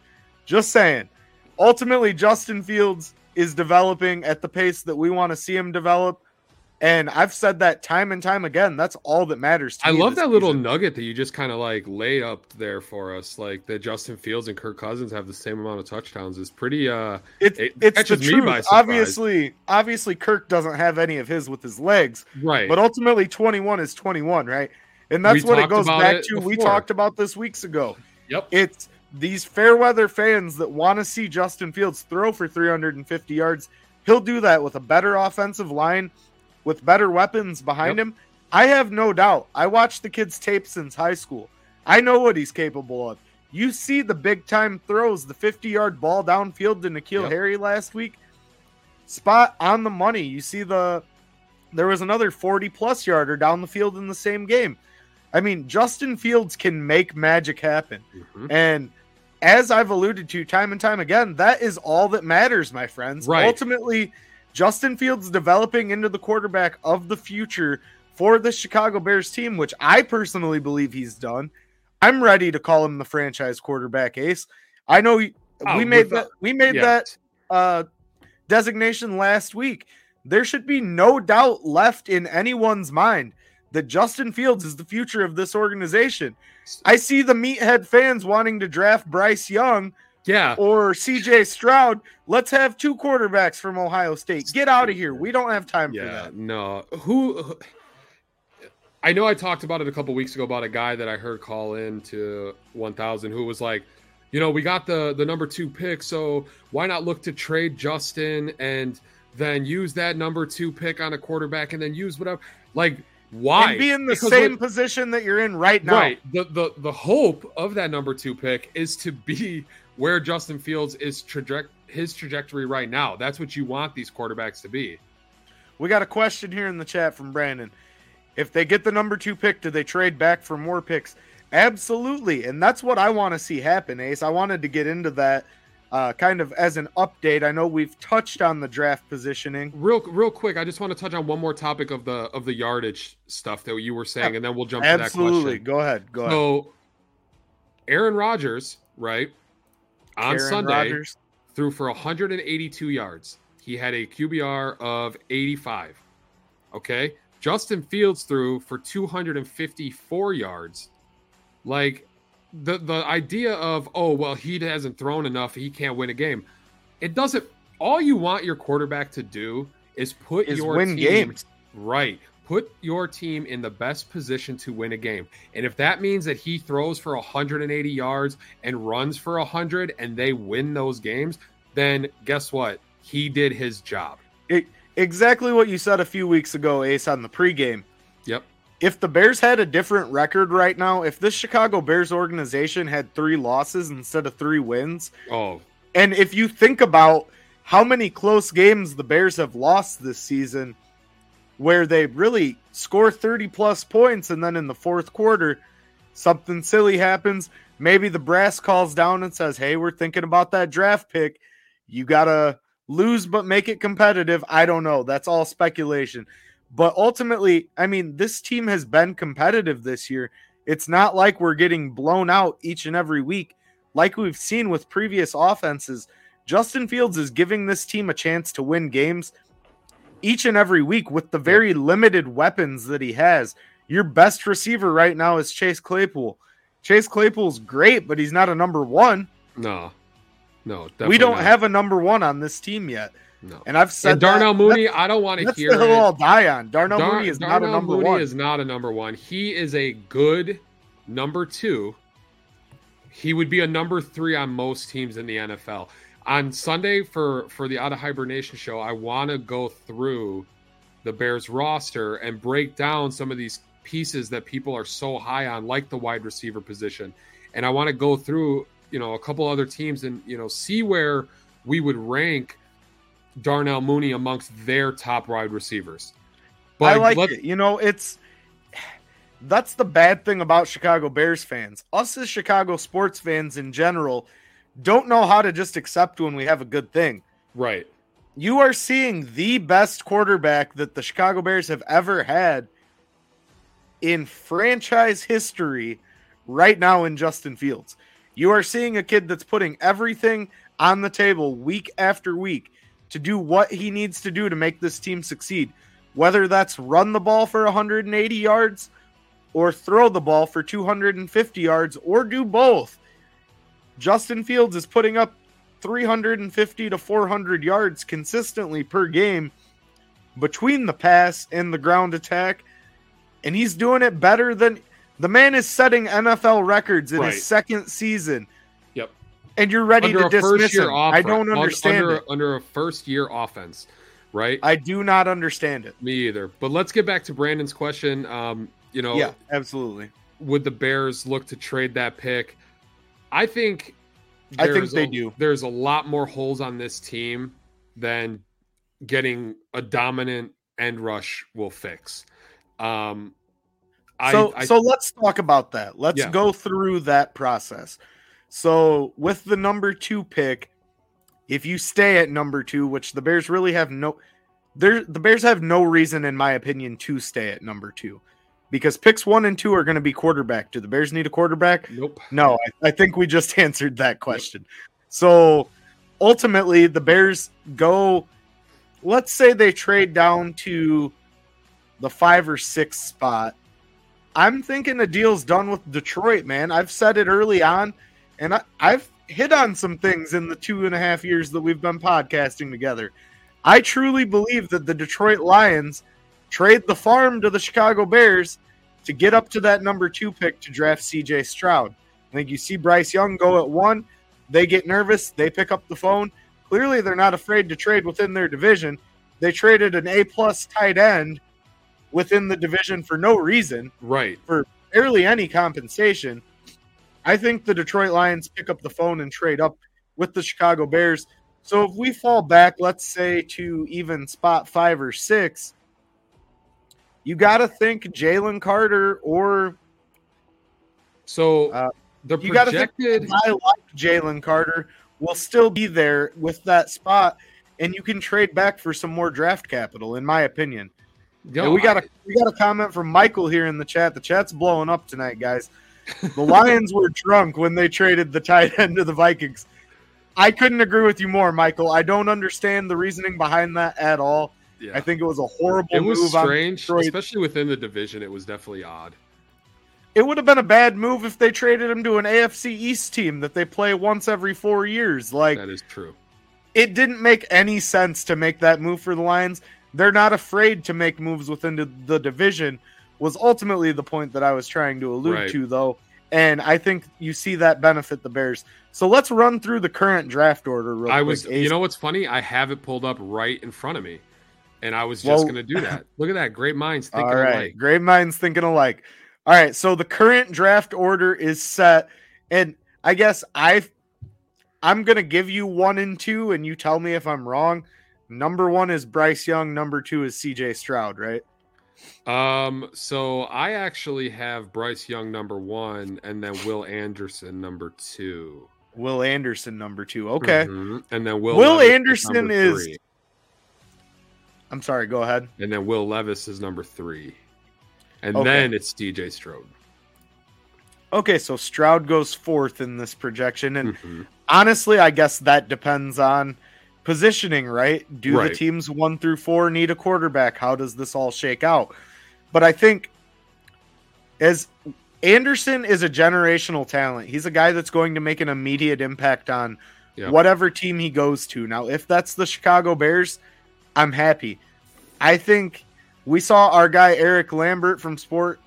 S2: Just saying. Ultimately, Justin Fields is developing at the pace that we want to see him develop. And I've said that time and time again. That's all that matters to me.
S3: I
S2: love
S3: that little
S2: season.
S3: nugget that you just kind of like laid up there for us. Like that Justin Fields and Kirk Cousins have the same amount of touchdowns is pretty uh
S2: It's
S3: it
S2: it's the
S3: catches me by
S2: truth. Obviously, obviously Kirk doesn't have any of his with his legs,
S3: right.
S2: but ultimately 21 is 21, right? And that's
S3: We
S2: what it goes back
S3: it
S2: to. We talked about this weeks ago.
S3: yep.
S2: It's these fair weather fans that want to see Justin Fields throw for 350 yards. He'll do that with a better offensive line, with better weapons behind
S3: Yep.
S2: him. I have no doubt. I watched the kid's tape since high school. I know what he's capable of. You see the big time throws, the 50 yard ball downfield to N'Keal
S3: Yep.
S2: Harry last week. Spot on the money. You see the there was another 40 plus yarder down the field in the same game. I mean, Justin Fields can make magic happen.
S3: Mhm.
S2: And as I've alluded to time and time again, that is all that matters, my friends.
S3: Right.
S2: Ultimately, Justin Fields developing into the quarterback of the future for the Chicago Bears team, which I personally believe he's done. I'm ready to call him the franchise quarterback ace. I know we
S3: Oh,
S2: made that we made
S3: Yeah.
S2: that uh designation last week. There should be no doubt left in anyone's mind that Justin Fields is the future of this organization. I see the meathead fans wanting to draft Bryce Young
S3: Yeah.
S2: or CJ Stroud. Let's have two quarterbacks from Ohio State. Get out of here. We don't have time for that.
S3: no. Who, who- I know I talked about it a couple weeks ago about a guy that I heard call in to 1000 who was like, you know, we got the the number 2 pick, so why not look to trade Justin and then use that number 2 pick on a quarterback and then use whatever like why?
S2: And be in the
S3: Because
S2: same position that you're in right now.
S3: Right. The, the the hope of that number two pick is to be where Justin Fields is traject his trajectory right now. That's what you want these quarterbacks to be.
S2: We got a question here in the chat from Brandon. If they get the number two pick, do they trade back for more picks? Absolutely. And that's what I want to see happen, Ace. I wanted to get into that uh, kind of as an update. I know we've touched on the draft positioning.
S3: Real real quick, I just want to touch on one more topic of the of the yardage stuff that you were saying,
S2: Yeah,
S3: and then we'll jump to that question. Absolutely.
S2: Go ahead. Go ahead.
S3: So Aaron Rodgers, right? On
S2: Aaron
S3: Sunday
S2: Rodgers.
S3: threw for 182 yards. He had a QBR of 85. Okay. Justin Fields threw for 254 yards. Like the the idea of oh well he hasn't thrown enough he can't win a game. It doesn't. All you want your quarterback to do is put
S2: Is
S3: your
S2: win
S3: team
S2: games.
S3: right. Put your team in the best position to win a game. And if that means that he throws for 180 yards and runs for 100 and they win those games, then guess what? He did his job.
S2: It, exactly what you said a few weeks ago, Ace, on the pregame.
S3: Yep.
S2: If the Bears had a different record right now, if this Chicago Bears organization had three losses instead of three wins,
S3: Oh,
S2: and if you think about how many close games the Bears have lost this season, where they really score 30 plus points, and then in the fourth quarter, something silly happens. Maybe the brass calls down and says, Hey, we're thinking about that draft pick. You got to lose, but make it competitive. I don't know. That's all speculation. But ultimately, I mean, this team has been competitive this year. It's not like we're getting blown out each and every week like we've seen with previous offenses. Justin Fields is giving this team a chance to win games each and every week with the very limited weapons that he has. Your best receiver right now is Chase Claypool. Chase Claypool's great, but he's not a number one.
S3: no. No,
S2: we don't
S3: not.
S2: have a number one on this team yet.
S3: no.
S2: And I've said
S3: And Darnell
S2: that,
S3: Mooney, I don't want to hear
S2: that's the hill
S3: it.
S2: I'll die on. Darnell
S3: Dar-
S2: Mooney is not a number
S3: Mooney
S2: one.
S3: is not a number one. He is a good number two. He would be a number three on most teams in the NFL. On Sunday for for the Out of Hibernation show, I want to go through the Bears roster and break down some of these pieces that people are so high on, like the wide receiver position. And I want to go through, you know, a couple other teams and you know see where we would rank Darnell Mooney amongst their top wide receivers.
S2: But I like it. You know, it's that's the bad thing about Chicago Bears fans. Us as Chicago sports fans in general don't know how to just accept when we have a good thing.
S3: Right.
S2: You are seeing the best quarterback that the Chicago Bears have ever had in franchise history right now in Justin Fields. You are seeing a kid that's putting everything on the table week after week to do what he needs to do to make this team succeed. Whether that's run the ball for 180 yards or throw the ball for 250 yards or do both. Justin Fields is putting up 350 to 400 yards consistently per game between the pass and the ground attack. And he's doing it better than the man is setting NFL records in
S3: Right.
S2: his second season.
S3: Yep.
S2: And you're ready
S3: under
S2: to dismiss
S3: first year
S2: him.
S3: offense.
S2: I don't understand
S3: under,
S2: it.
S3: under a first year offense, right?
S2: I do not understand it.
S3: Me either. But let's get back to Brandon's question. Um, you know,
S2: Yeah, absolutely.
S3: would the Bears look to trade that pick? I think
S2: I think they
S3: a-
S2: do.
S3: There's a lot more holes on this team than getting a dominant end rush will fix. Um, I,
S2: so
S3: I
S2: so let's talk about that. Let's
S3: Yeah.
S2: go through that process. So with the number two pick, if you stay at number two, which the Bears really have no, there the Bears have no reason, in my opinion, to stay at number two, because picks one and two are going to be quarterback. Do the Bears need a quarterback?
S3: nope.
S2: No, I, I think we just answered that question. So ultimately, the Bears go. Let's say they trade down to the five or six spot. I'm thinking the deal's done with Detroit, man. I've said it early on, and I, I've hit on some things in the two and a half years that we've been podcasting together. I truly believe that the Detroit Lions trade the farm to the Chicago Bears to get up to that number two pick to draft CJ Stroud. I think you see Bryce Young go at one. They get nervous. They pick up the phone. Clearly, they're not afraid to trade within their division. They traded an A plus tight end within the division for no reason,
S3: Right.
S2: For barely any compensation. I think the Detroit Lions pick up the phone and trade up with the Chicago Bears. So if we fall back, let's say to even spot five or six, you got to think Jalen Carter or
S3: So
S2: Uh,
S3: the
S2: you got to think
S3: projected.
S2: I like Jalen Carter will still be there with that spot, and you can trade back for some more draft capital, in my opinion.
S3: Yo,
S2: we got a we got a comment from Michael here in the chat. The chat's blowing up tonight, guys. The Lions were drunk when they traded the tight end to the Vikings. I couldn't agree with you more, Michael. I don't understand the reasoning behind that at all.
S3: Yeah.
S2: I think it was a horrible
S3: it was
S2: move.
S3: strange, especially within the division. It was definitely odd.
S2: It would have been a bad move if they traded him to an AFC East team that they play once every four years. Like
S3: That is true.
S2: it didn't make any sense to make that move for the Lions. They're not afraid to make moves within the, the division. Was ultimately the point that I was trying to allude
S3: Right.
S2: to, though, and I think you see that benefit the Bears. So let's run through the current draft order. Real
S3: I
S2: quick.
S3: was, you know, what's funny? I have it pulled up right in front of me, and I was just
S2: Well-
S3: going to do that. Look at that, great minds thinking
S2: All right,
S3: alike.
S2: great minds thinking alike. All right, so the current draft order is set, and I guess I, I'm gonna give you one and two, and you tell me if I'm wrong. Number one is Bryce Young. Number two is C.J. Stroud. Right?
S3: Um, so I actually have Bryce Young number one, and then Will Anderson number two.
S2: Will Anderson. Number two. Okay.
S3: Mhm. and then Will
S2: Will
S3: Levis
S2: Anderson is-. I'm sorry. Go ahead.
S3: and then Will Levis is number three, and
S2: Okay.
S3: then it's DJ Stroud.
S2: Okay, so Stroud goes fourth in this projection, and
S3: Mhm.
S2: honestly, I guess that depends on positioning, right? Do
S3: Right.
S2: the teams one through four need a quarterback? How does this all shake out? But I think as Anderson is a generational talent, he's a guy that's going to make an immediate impact on
S3: Yeah.
S2: whatever team he goes to. Now, if that's the Chicago Bears, I'm happy. I think we saw our guy Eric Lambert from Sports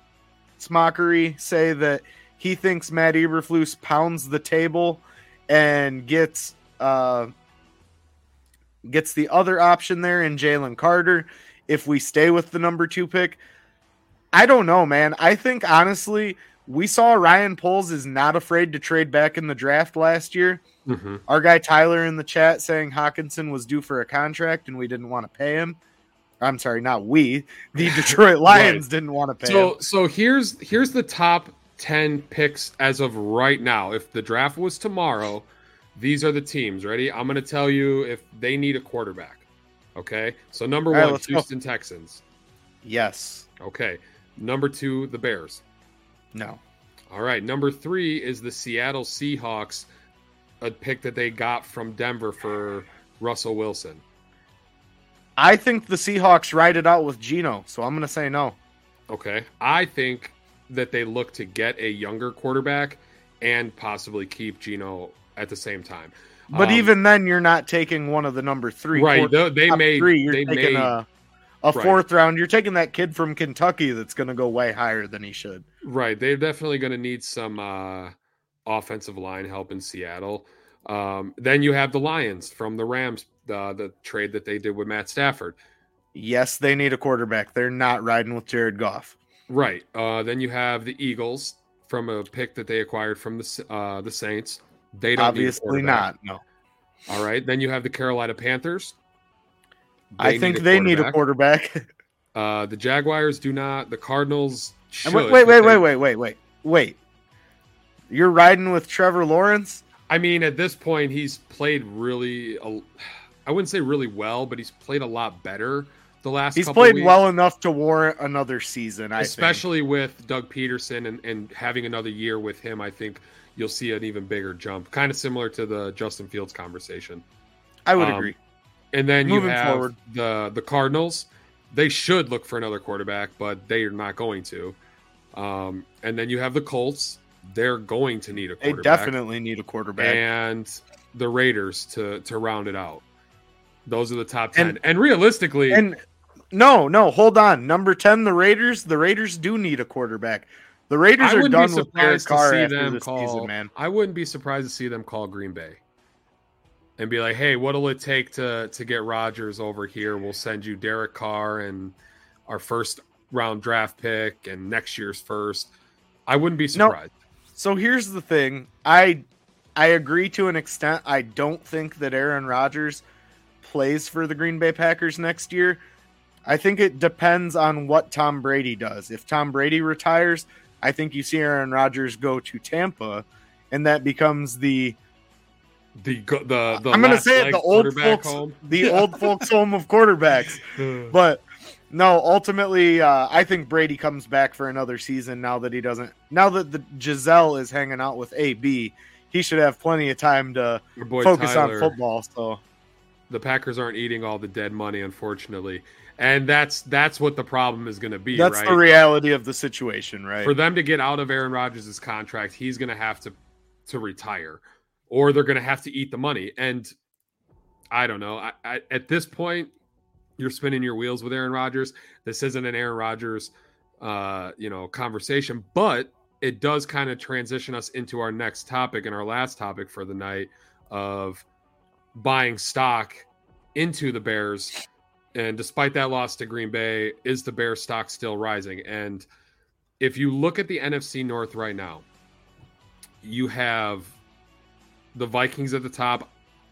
S2: Mockery say that he thinks Matt Eberflus pounds the table and gets uh, gets the other option there in Jalen Carter if we stay with the number two pick. I don't know, man. I think honestly, we saw Ryan Poles is not afraid to trade back in the draft last year.
S3: Hmm
S2: Our guy Tyler in the chat saying Hockenson was due for a contract and we didn't want to pay him. I'm sorry, not we. The Detroit Lions didn't want to pay
S3: So
S2: him.
S3: so here's here's the top ten picks as of right now. If the draft was tomorrow, these are the teams. Ready? I'm gonna tell you if they need a quarterback. Okay. So number
S2: All right,
S3: one,
S2: let's go.
S3: Houston Texans.
S2: Yes.
S3: Okay. Number two, the Bears.
S2: No.
S3: All right. Number three is the Seattle Seahawks, a pick that they got from Denver for Russell Wilson.
S2: I think the Seahawks ride it out with Geno, so I'm going to say no.
S3: Okay. I think that they look to get a younger quarterback and possibly keep Geno at the same time.
S2: But
S3: Um,
S2: even then, you're not taking one of the number three.
S3: right, they, they may
S2: three. You're
S3: they
S2: taking
S3: may
S2: a, a
S3: Right.
S2: fourth round. You're taking that kid from Kentucky that's going to go way higher than he should.
S3: right. They're definitely going to need some uh, offensive line help in Seattle. Um, then you have the Lions from the Rams, the the trade that they did with Matt Stafford.
S2: Yes, they need a quarterback. They're not riding with Jared Goff.
S3: Right. Uh, then you have the Eagles from a pick that they acquired from the uh, the Saints. They don't
S2: Obviously not. No.
S3: All right. Then you have the Carolina Panthers.
S2: I think they need a quarterback.
S3: Uh, the Jaguars do not. The Cardinals should.
S2: Wait, wait, wait,
S3: they-
S2: wait, wait, wait, wait, wait. You're riding with Trevor Lawrence?
S3: I mean, at this point, he's played really. I wouldn't say really well, but he's played a lot better the last.
S2: He's
S3: couple
S2: played
S3: weeks,
S2: well enough to warrant another season. I think.
S3: especially with Doug Pederson and, and having another year with him. I think you'll see an even bigger jump, kind of similar to the Justin Fields conversation.
S2: I would
S3: um,
S2: agree.
S3: And then
S2: Moving
S3: you have
S2: forward.
S3: the the Cardinals. They should look for another quarterback, but they are not going to. Um, and then you have the Colts. They're going to need a quarterback.
S2: They definitely need a quarterback.
S3: and the Raiders to to round it out. Those are the top ten. And,
S2: And-
S3: realistically,
S2: And no, no, hold on. Number ten, the Raiders. The Raiders do need a quarterback. The Raiders are done with Derek Carr after
S3: them
S2: this
S3: call.
S2: season, man.
S3: I wouldn't be surprised to see them call Green Bay and be like, "Hey, what'll it take to to get Rodgers over here? We'll send you Derek Carr and our first round draft pick and next year's first. I wouldn't be surprised.
S2: So here's the thing. I I agree to an extent. I don't think that Aaron Rodgers plays for the Green Bay Packers next year. I think it depends on what Tom Brady does. If Tom Brady retires, I think you see Aaron Rodgers go to Tampa, and that becomes the
S3: The the, the
S2: I'm going to say it the old folks
S3: home.
S2: the old folks home of quarterbacks. But no, ultimately, uh, I think Brady comes back for another season now that he doesn't. Now that the Gisele is hanging out with AB, he should have plenty of time to focus
S3: Tyler.
S2: on football. So
S3: the Packers aren't eating all the dead money, unfortunately, and that's that's what the problem is going to be.
S2: that's
S3: right?
S2: the reality of the situation, right?
S3: For them to get out of Aaron Rodgers' contract, he's going to have to to retire, or they're going to have to eat the money. And I don't know. I, I, at this point, you're spinning your wheels with Aaron Rodgers. This isn't an Aaron Rodgers, uh, you know, conversation, but it does kind of transition us into our next topic and our last topic for the night of buying stock into the Bears. And despite that loss to Green Bay, is the Bears stock still rising? And if you look at the NFC North right now, you have the Vikings at the top.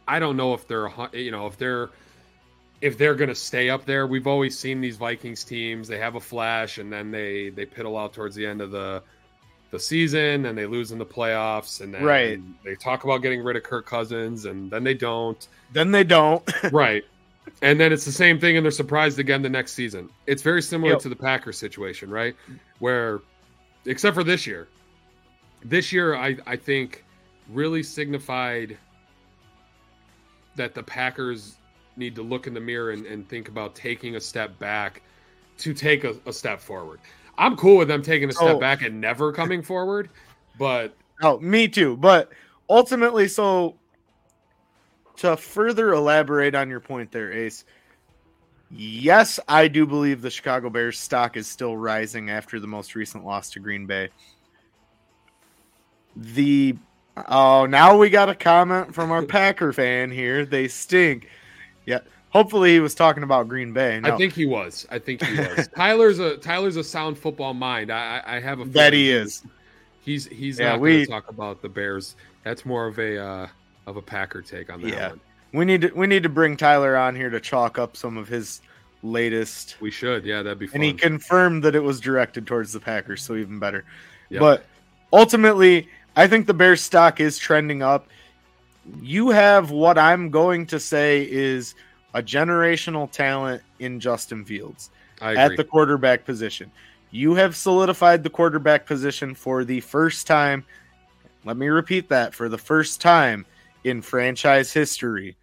S3: I don't know if they're, you know, if they're if they're going to stay up there. We've always seen these Vikings teams; they have a flash, and then they they piddle out towards the end of the the season, and they lose in the playoffs, and then
S2: Right.
S3: they talk about getting rid of Kirk Cousins, and then they don't.
S2: then they don't.
S3: right. And then it's the same thing, and they're surprised again the next season. It's very similar
S2: Yep.
S3: to the Packers situation, right? Where, except for this year, this year I, I think really signified that the Packers need to look in the mirror and, and think about taking a step back to take a, a step forward. I'm cool with them taking a step
S2: Oh.
S3: back and never coming forward, but
S2: Oh, me too. But ultimately, so to further elaborate on your point there, Ace. Yes, I do believe the Chicago Bears stock is still rising after the most recent loss to Green Bay. The oh, now we got a comment from our Packer fan here. They stink. Yeah, hopefully he was talking about Green Bay. No,
S3: I think he was. I think he was. Tyler's a Tyler's a sound football mind. I I have a
S2: that he is.
S3: He's he's
S2: Yeah,
S3: not
S2: we-
S3: to talk about the Bears. That's more of a uh, of a Packer take on that
S2: Yeah.
S3: one.
S2: We need to we need to bring Tyler on here to chalk up some of his latest
S3: We should. Yeah, that'd be fun.
S2: and he confirmed that it was directed towards the Packers, so even better.
S3: Yeah.
S2: But ultimately, I think the Bears stock is trending up. You have what I'm going to say is a generational talent in Justin Fields at the quarterback position. You have solidified the quarterback position for the first time. Let me repeat that for the first time in franchise history.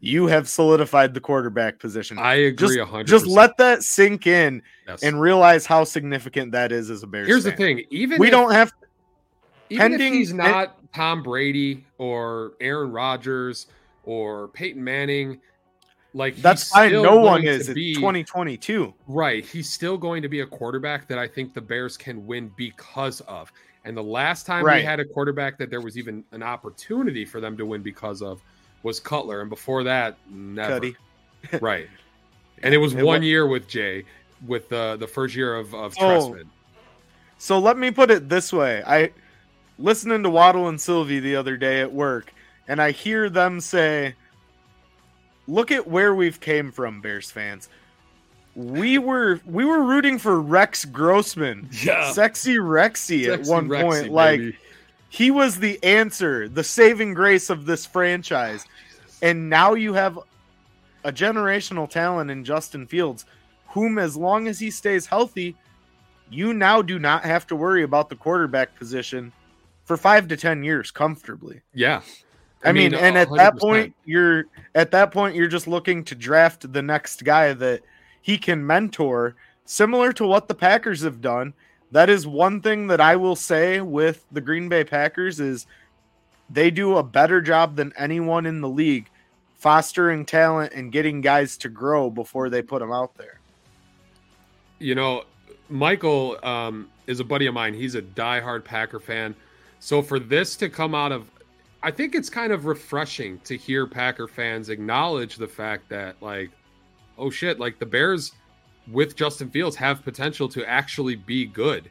S2: You have solidified the quarterback position.
S3: I agree
S2: just,
S3: a hundred.
S2: just let that sink in
S3: Yes.
S2: and realize how significant that is as a Bears.
S3: Here's the thing. Even
S2: We
S3: if,
S2: don't have
S3: even
S2: pending-
S3: if he's not Tom Brady or Aaron Rodgers or Peyton Manning, like
S2: that's fine. No one is.
S3: be-
S2: 2022.
S3: Right. He's still going to be a quarterback that I think the Bears can win because of. And the last time
S2: Right.
S3: we had a quarterback that there was even an opportunity for them to win because of was Cutler. And before that, never.
S2: Cuddy.
S3: Right. And it was
S2: It
S3: one
S2: wa-
S3: year with Jay, with the the first year of, of
S2: Oh.
S3: Trestman.
S2: So let me put it this way: I listening to Waddle and Silvy the other day at work, and I hear them say, "Look at where we've came from, Bears fans. We were we were rooting for Rex Grossman,
S3: Yeah.
S2: sexy Rexy at one
S3: Rexy,
S2: point. Like he was the answer, the saving grace of this franchise." And now you have a generational talent in Justin Fields, whom, as long as he stays healthy, you now do not have to worry about the quarterback position for five to 10 years comfortably.
S3: Yeah.
S2: I, mean, and at that point, you're at that point, you're just looking to draft the next guy that he can mentor, similar to what the Packers have done. That is one thing that I will say with the Green Bay Packers is they do a better job than anyone in the league fostering talent and getting guys to grow before they put them out there.
S3: you know, Michael um, is a buddy of mine. He's a diehard Packer fan. So for this to come out of, I think it's kind of refreshing to hear Packer fans acknowledge the fact that, like, oh shit, like the Bears with Justin Fields have potential to actually be good.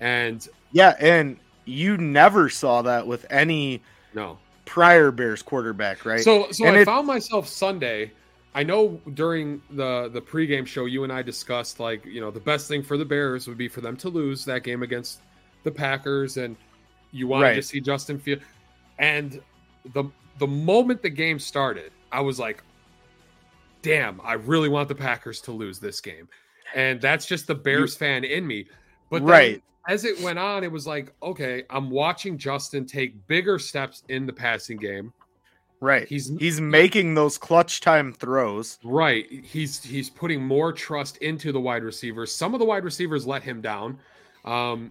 S3: And
S2: Yeah, and you never saw that with any
S3: no,
S2: prior Bears quarterback, right?
S3: So so
S2: And
S3: I
S2: it-
S3: found myself Sunday. I know during the the pregame show, you and I discussed like you know the best thing for the Bears would be for them to lose that game against the Packers, and you wanted to see Justin Field. And the the moment the game started, I was like, "Damn, I really want the Packers to lose this game," and that's just the Bears fan in me. But then
S2: Right.
S3: as it went on, it was like, okay, I'm watching Justin take bigger steps in the passing game.
S2: right.
S3: He's
S2: He's making those clutch time throws.
S3: Right. He's he's putting more trust into the wide receivers. Some of the wide receivers let him down. Um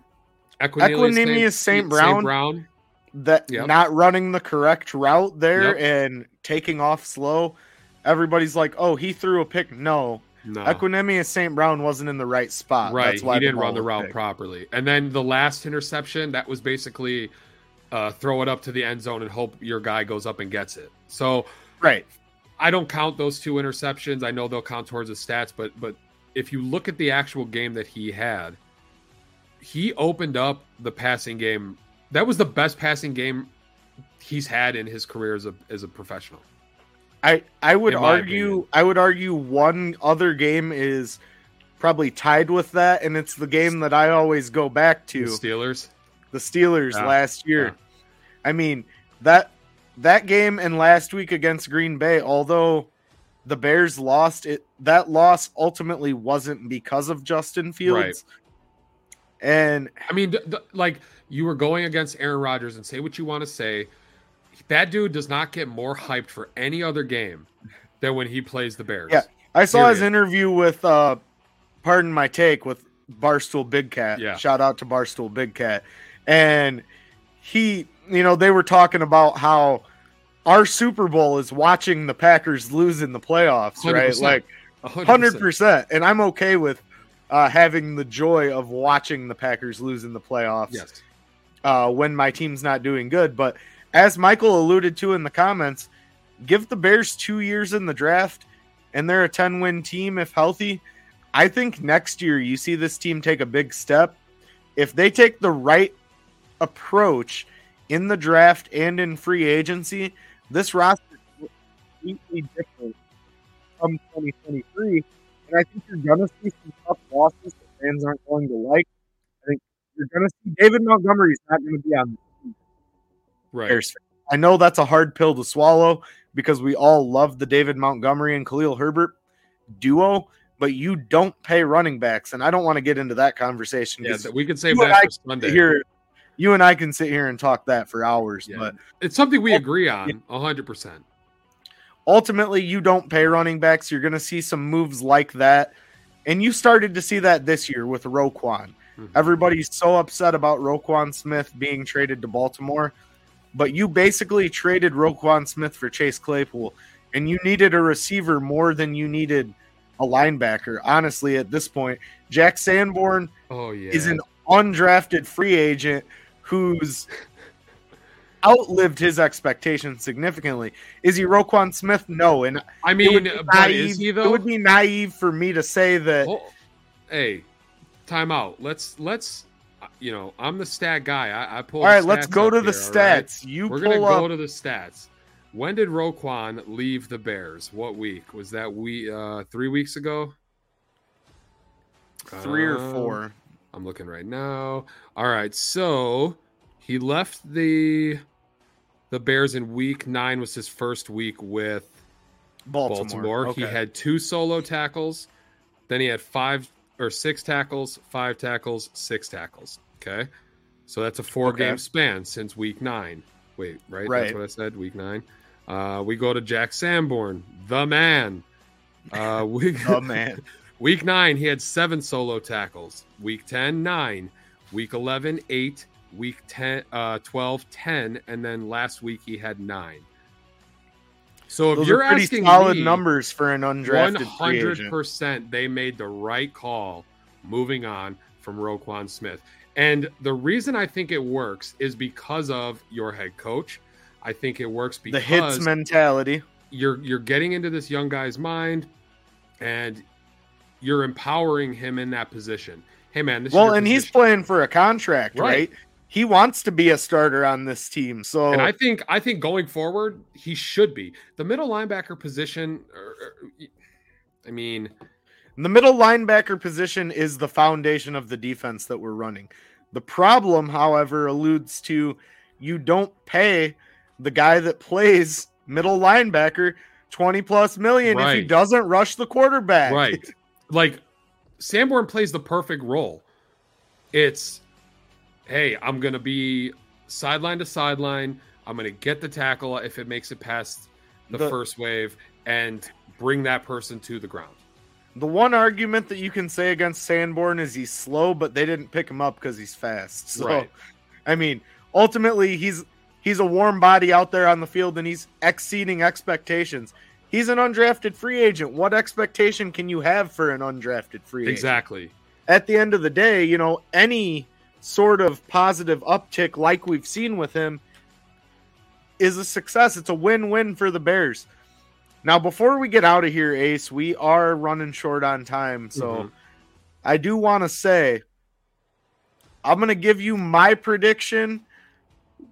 S2: Equanimeous St. Brown.
S3: Brown.
S2: that
S3: Yep.
S2: not running the correct route there
S3: Yep.
S2: and taking off slow. Everybody's like, "Oh, he threw a pick." No,
S3: No.
S2: Equanimeous St. Brown wasn't in the right spot.
S3: right.
S2: That's why
S3: he didn't run the route
S2: picked.
S3: properly. And then the last interception, that was basically uh, throw it up to the end zone and hope your guy goes up and gets it. So
S2: Right.
S3: I don't count those two interceptions. I know they'll count towards the stats, but but if you look at the actual game that he had, he opened up the passing game. That was the best passing game he's had in his career as a as a professional.
S2: I I would argue
S3: opinion.
S2: I would argue one other game is probably tied with that, and it's the game that I always go back
S3: The
S2: to.
S3: Steelers.
S2: the Steelers
S3: Yeah,
S2: last year.
S3: yeah.
S2: I mean that that game and last week against Green Bay, although the Bears lost it, that loss ultimately wasn't because of Justin Fields. And
S3: I mean, th- th- like you were going against Aaron Rodgers and say what you want to say. That dude does not get more hyped for any other game than when he plays the Bears.
S2: Yeah. I saw his interview with uh pardon my take with Barstool Big Cat.
S3: Yeah.
S2: Shout out to Barstool Big Cat. And he, you know, they were talking about how our Super Bowl is watching the Packers lose in the playoffs, right?
S3: 100%.
S2: Like hundred percent, and I'm okay with uh, having the joy of watching the Packers lose in the playoffs
S3: Yes.
S2: uh, when my team's not doing good. But as Michael alluded to in the comments, give the Bears two years in the draft, and they're a 10 win team if healthy. I think next year you see this team take a big step. If they take the right approach in the draft and in free agency, this roster is completely different from 2023. And I think you're going to see some tough losses that fans aren't going to like. I think you're going to see David Montgomery's not going to be on the
S3: Right.
S2: Bears. I know that's a hard pill to swallow because we all love the David Montgomery and Khalil Herbert duo, but you don't pay running backs, and I don't want to get into that conversation
S3: Yeah, we can save
S2: You and
S3: that for Sunday.
S2: here, you and I can sit here and talk that for hours,
S3: Yeah.
S2: but
S3: It's something we oh, agree on hundred percent.
S2: Ultimately you don't pay running backs. You're going to see some moves like that, and you started to see that this year with Roquan.
S3: Mhm.
S2: Everybody's so upset about Roquan Smith being traded to Baltimore, but you basically traded Roquan Smith for Chase Claypool, and you needed a receiver more than you needed a linebacker. Honestly, at this point, Jack Sanborn
S3: Oh yeah.
S2: is an undrafted free agent who's outlived his expectations significantly. Is he Roquan Smith? No, and
S3: I mean,
S2: naive-
S3: he
S2: It would be naive for me to say that.
S3: Oh, hey, time out. Let's let's. You know, I'm the stat guy. I, I pull.
S2: all right, let's go to the
S3: stats.
S2: stats. You
S3: We're gonna
S2: up.
S3: go to the stats. When did Roquan leave the Bears? What week was that? We uh three weeks ago.
S2: three or
S3: Um,
S2: four.
S3: I'm looking right now. All right, so he left the the Bears in week nine was his first week with
S2: Baltimore.
S3: Baltimore. He had two solo tackles, then he had five or six tackles, five tackles, six tackles. Okay, so that's a four
S2: Okay.
S3: game span since week nine. Wait, right?
S2: Right.
S3: That's what I said. Week nine. Uh, we go to Jack Sanborn, the man. Uh, week
S2: oh man,
S3: week nine, he had seven solo tackles. Week 10, nine. Week 11, eight. Week 10, uh, 12, 10. And then last week he had nine. So if
S2: those
S3: you're
S2: pretty
S3: asking
S2: solid
S3: me,
S2: numbers for an undrafted free
S3: hundred
S2: agent.
S3: percent, they made the right call moving on from Roquan Smith. And the reason I think it works is because of your head coach. I think it works because The
S2: hits mentality.
S3: you're you're getting into this young guy's mind, and you're empowering him in that position. Hey man, this
S2: Well, and he's playing for a contract,
S3: Right.
S2: right? He wants to be a starter on this team. So
S3: And I think I think going forward, he should be the middle linebacker position. er, er, I mean,
S2: The middle linebacker position is the foundation of the defense that we're running. The problem, however, alludes to you don't pay the guy that plays middle linebacker 20 plus million if he doesn't rush the quarterback.
S3: right? Like Sanborn plays the perfect role. It's hey, I'm gonna be sideline to sideline. I'm gonna get the tackle if it makes it past the,
S2: The-
S3: first wave and bring that person to the ground.
S2: The one argument that you can say against Sanborn is he's slow, but they didn't pick him up because he's fast. So,
S3: Right.
S2: I mean, ultimately, he's he's a warm body out there on the field, and he's exceeding expectations. He's an undrafted free agent. What expectation can you have for an undrafted free agent?
S3: Exactly.
S2: At the end of the day, you know, any sort of positive uptick like we've seen with him is a success. It's a win-win for the Bears. Now, before we get out of here, Ace, we are running short on time. So
S3: Mhm.
S2: I do want to say I'm going to give you my prediction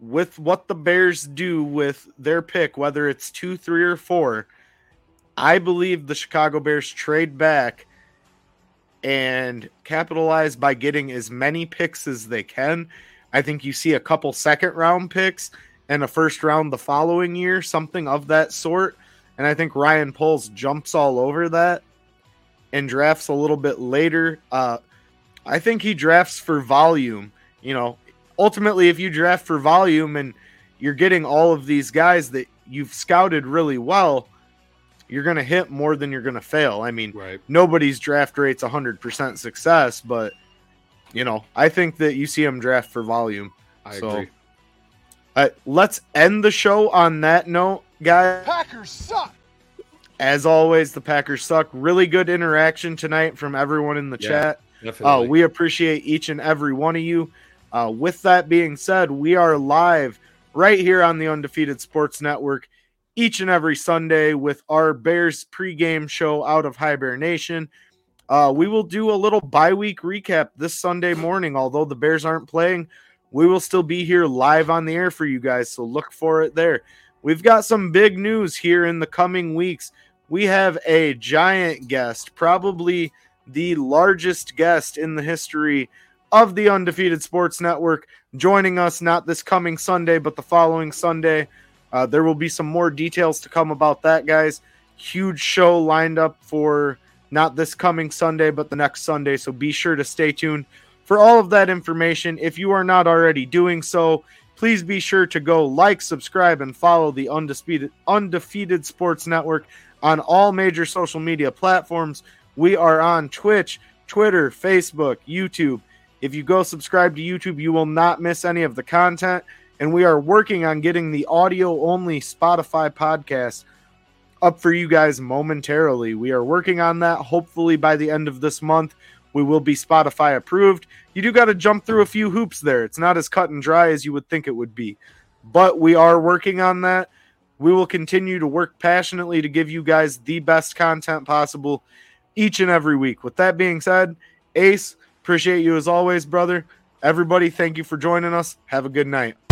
S2: with what the Bears do with their pick, whether it's two, three, or four. I believe the Chicago Bears trade back and capitalize by getting as many picks as they can. I think you see a couple second round picks and a first round the following year, something of that sort. And I think Ryan Poles jumps all over that and drafts a little bit later. Uh, I think he drafts for volume. You know, ultimately, if you draft for volume and you're getting all of these guys that you've scouted really well, you're going to hit more than you're going to fail. I mean,
S3: Right.
S2: nobody's draft rate's 100% success, but you know, I think that you see him draft for volume.
S3: I
S2: So,
S3: agree.
S2: Uh, let's end the show on that note, guys.
S5: Packers suck.
S2: As always, the Packers suck. Really good interaction tonight from everyone in the
S3: Yeah,
S2: chat.
S3: Definitely.
S2: Uh, we appreciate each and every one of you. Uh, with that being said, we are live right here on the Undefeated Sports Network each and every Sunday with our Bears pregame show out of High Bear Nation. Uh, we will do a little bye week recap this Sunday morning. Although the Bears aren't playing, we will still be here live on the air for you guys. So look for it there. We've got some big news here in the coming weeks. We have a giant guest, probably the largest guest in the history of the Undefeated Sports Network, joining us not this coming Sunday, but the following Sunday. Uh, there will be some more details to come about that, guys. Huge show lined up for not this coming Sunday, but the next Sunday. So be sure to stay tuned for all of that information. If you are not already doing so, please be sure to go like, subscribe, and follow the Undisputed, Undefeated Sports Network on all major social media platforms. We are on Twitch, Twitter, Facebook, YouTube. If you go subscribe to YouTube, you will not miss any of the content. And we are working on getting the audio only Spotify podcast up for you guys momentarily. We are working on that. Hopefully, by the end of this month, we will be Spotify approved. You do got to jump through a few hoops there. It's not as cut and dry as you would think it would be, but we are working on that. We will continue to work passionately to give you guys the best content possible each and every week. With that being said, Ace, appreciate you as always, brother. Everybody, thank you for joining us. Have a good night.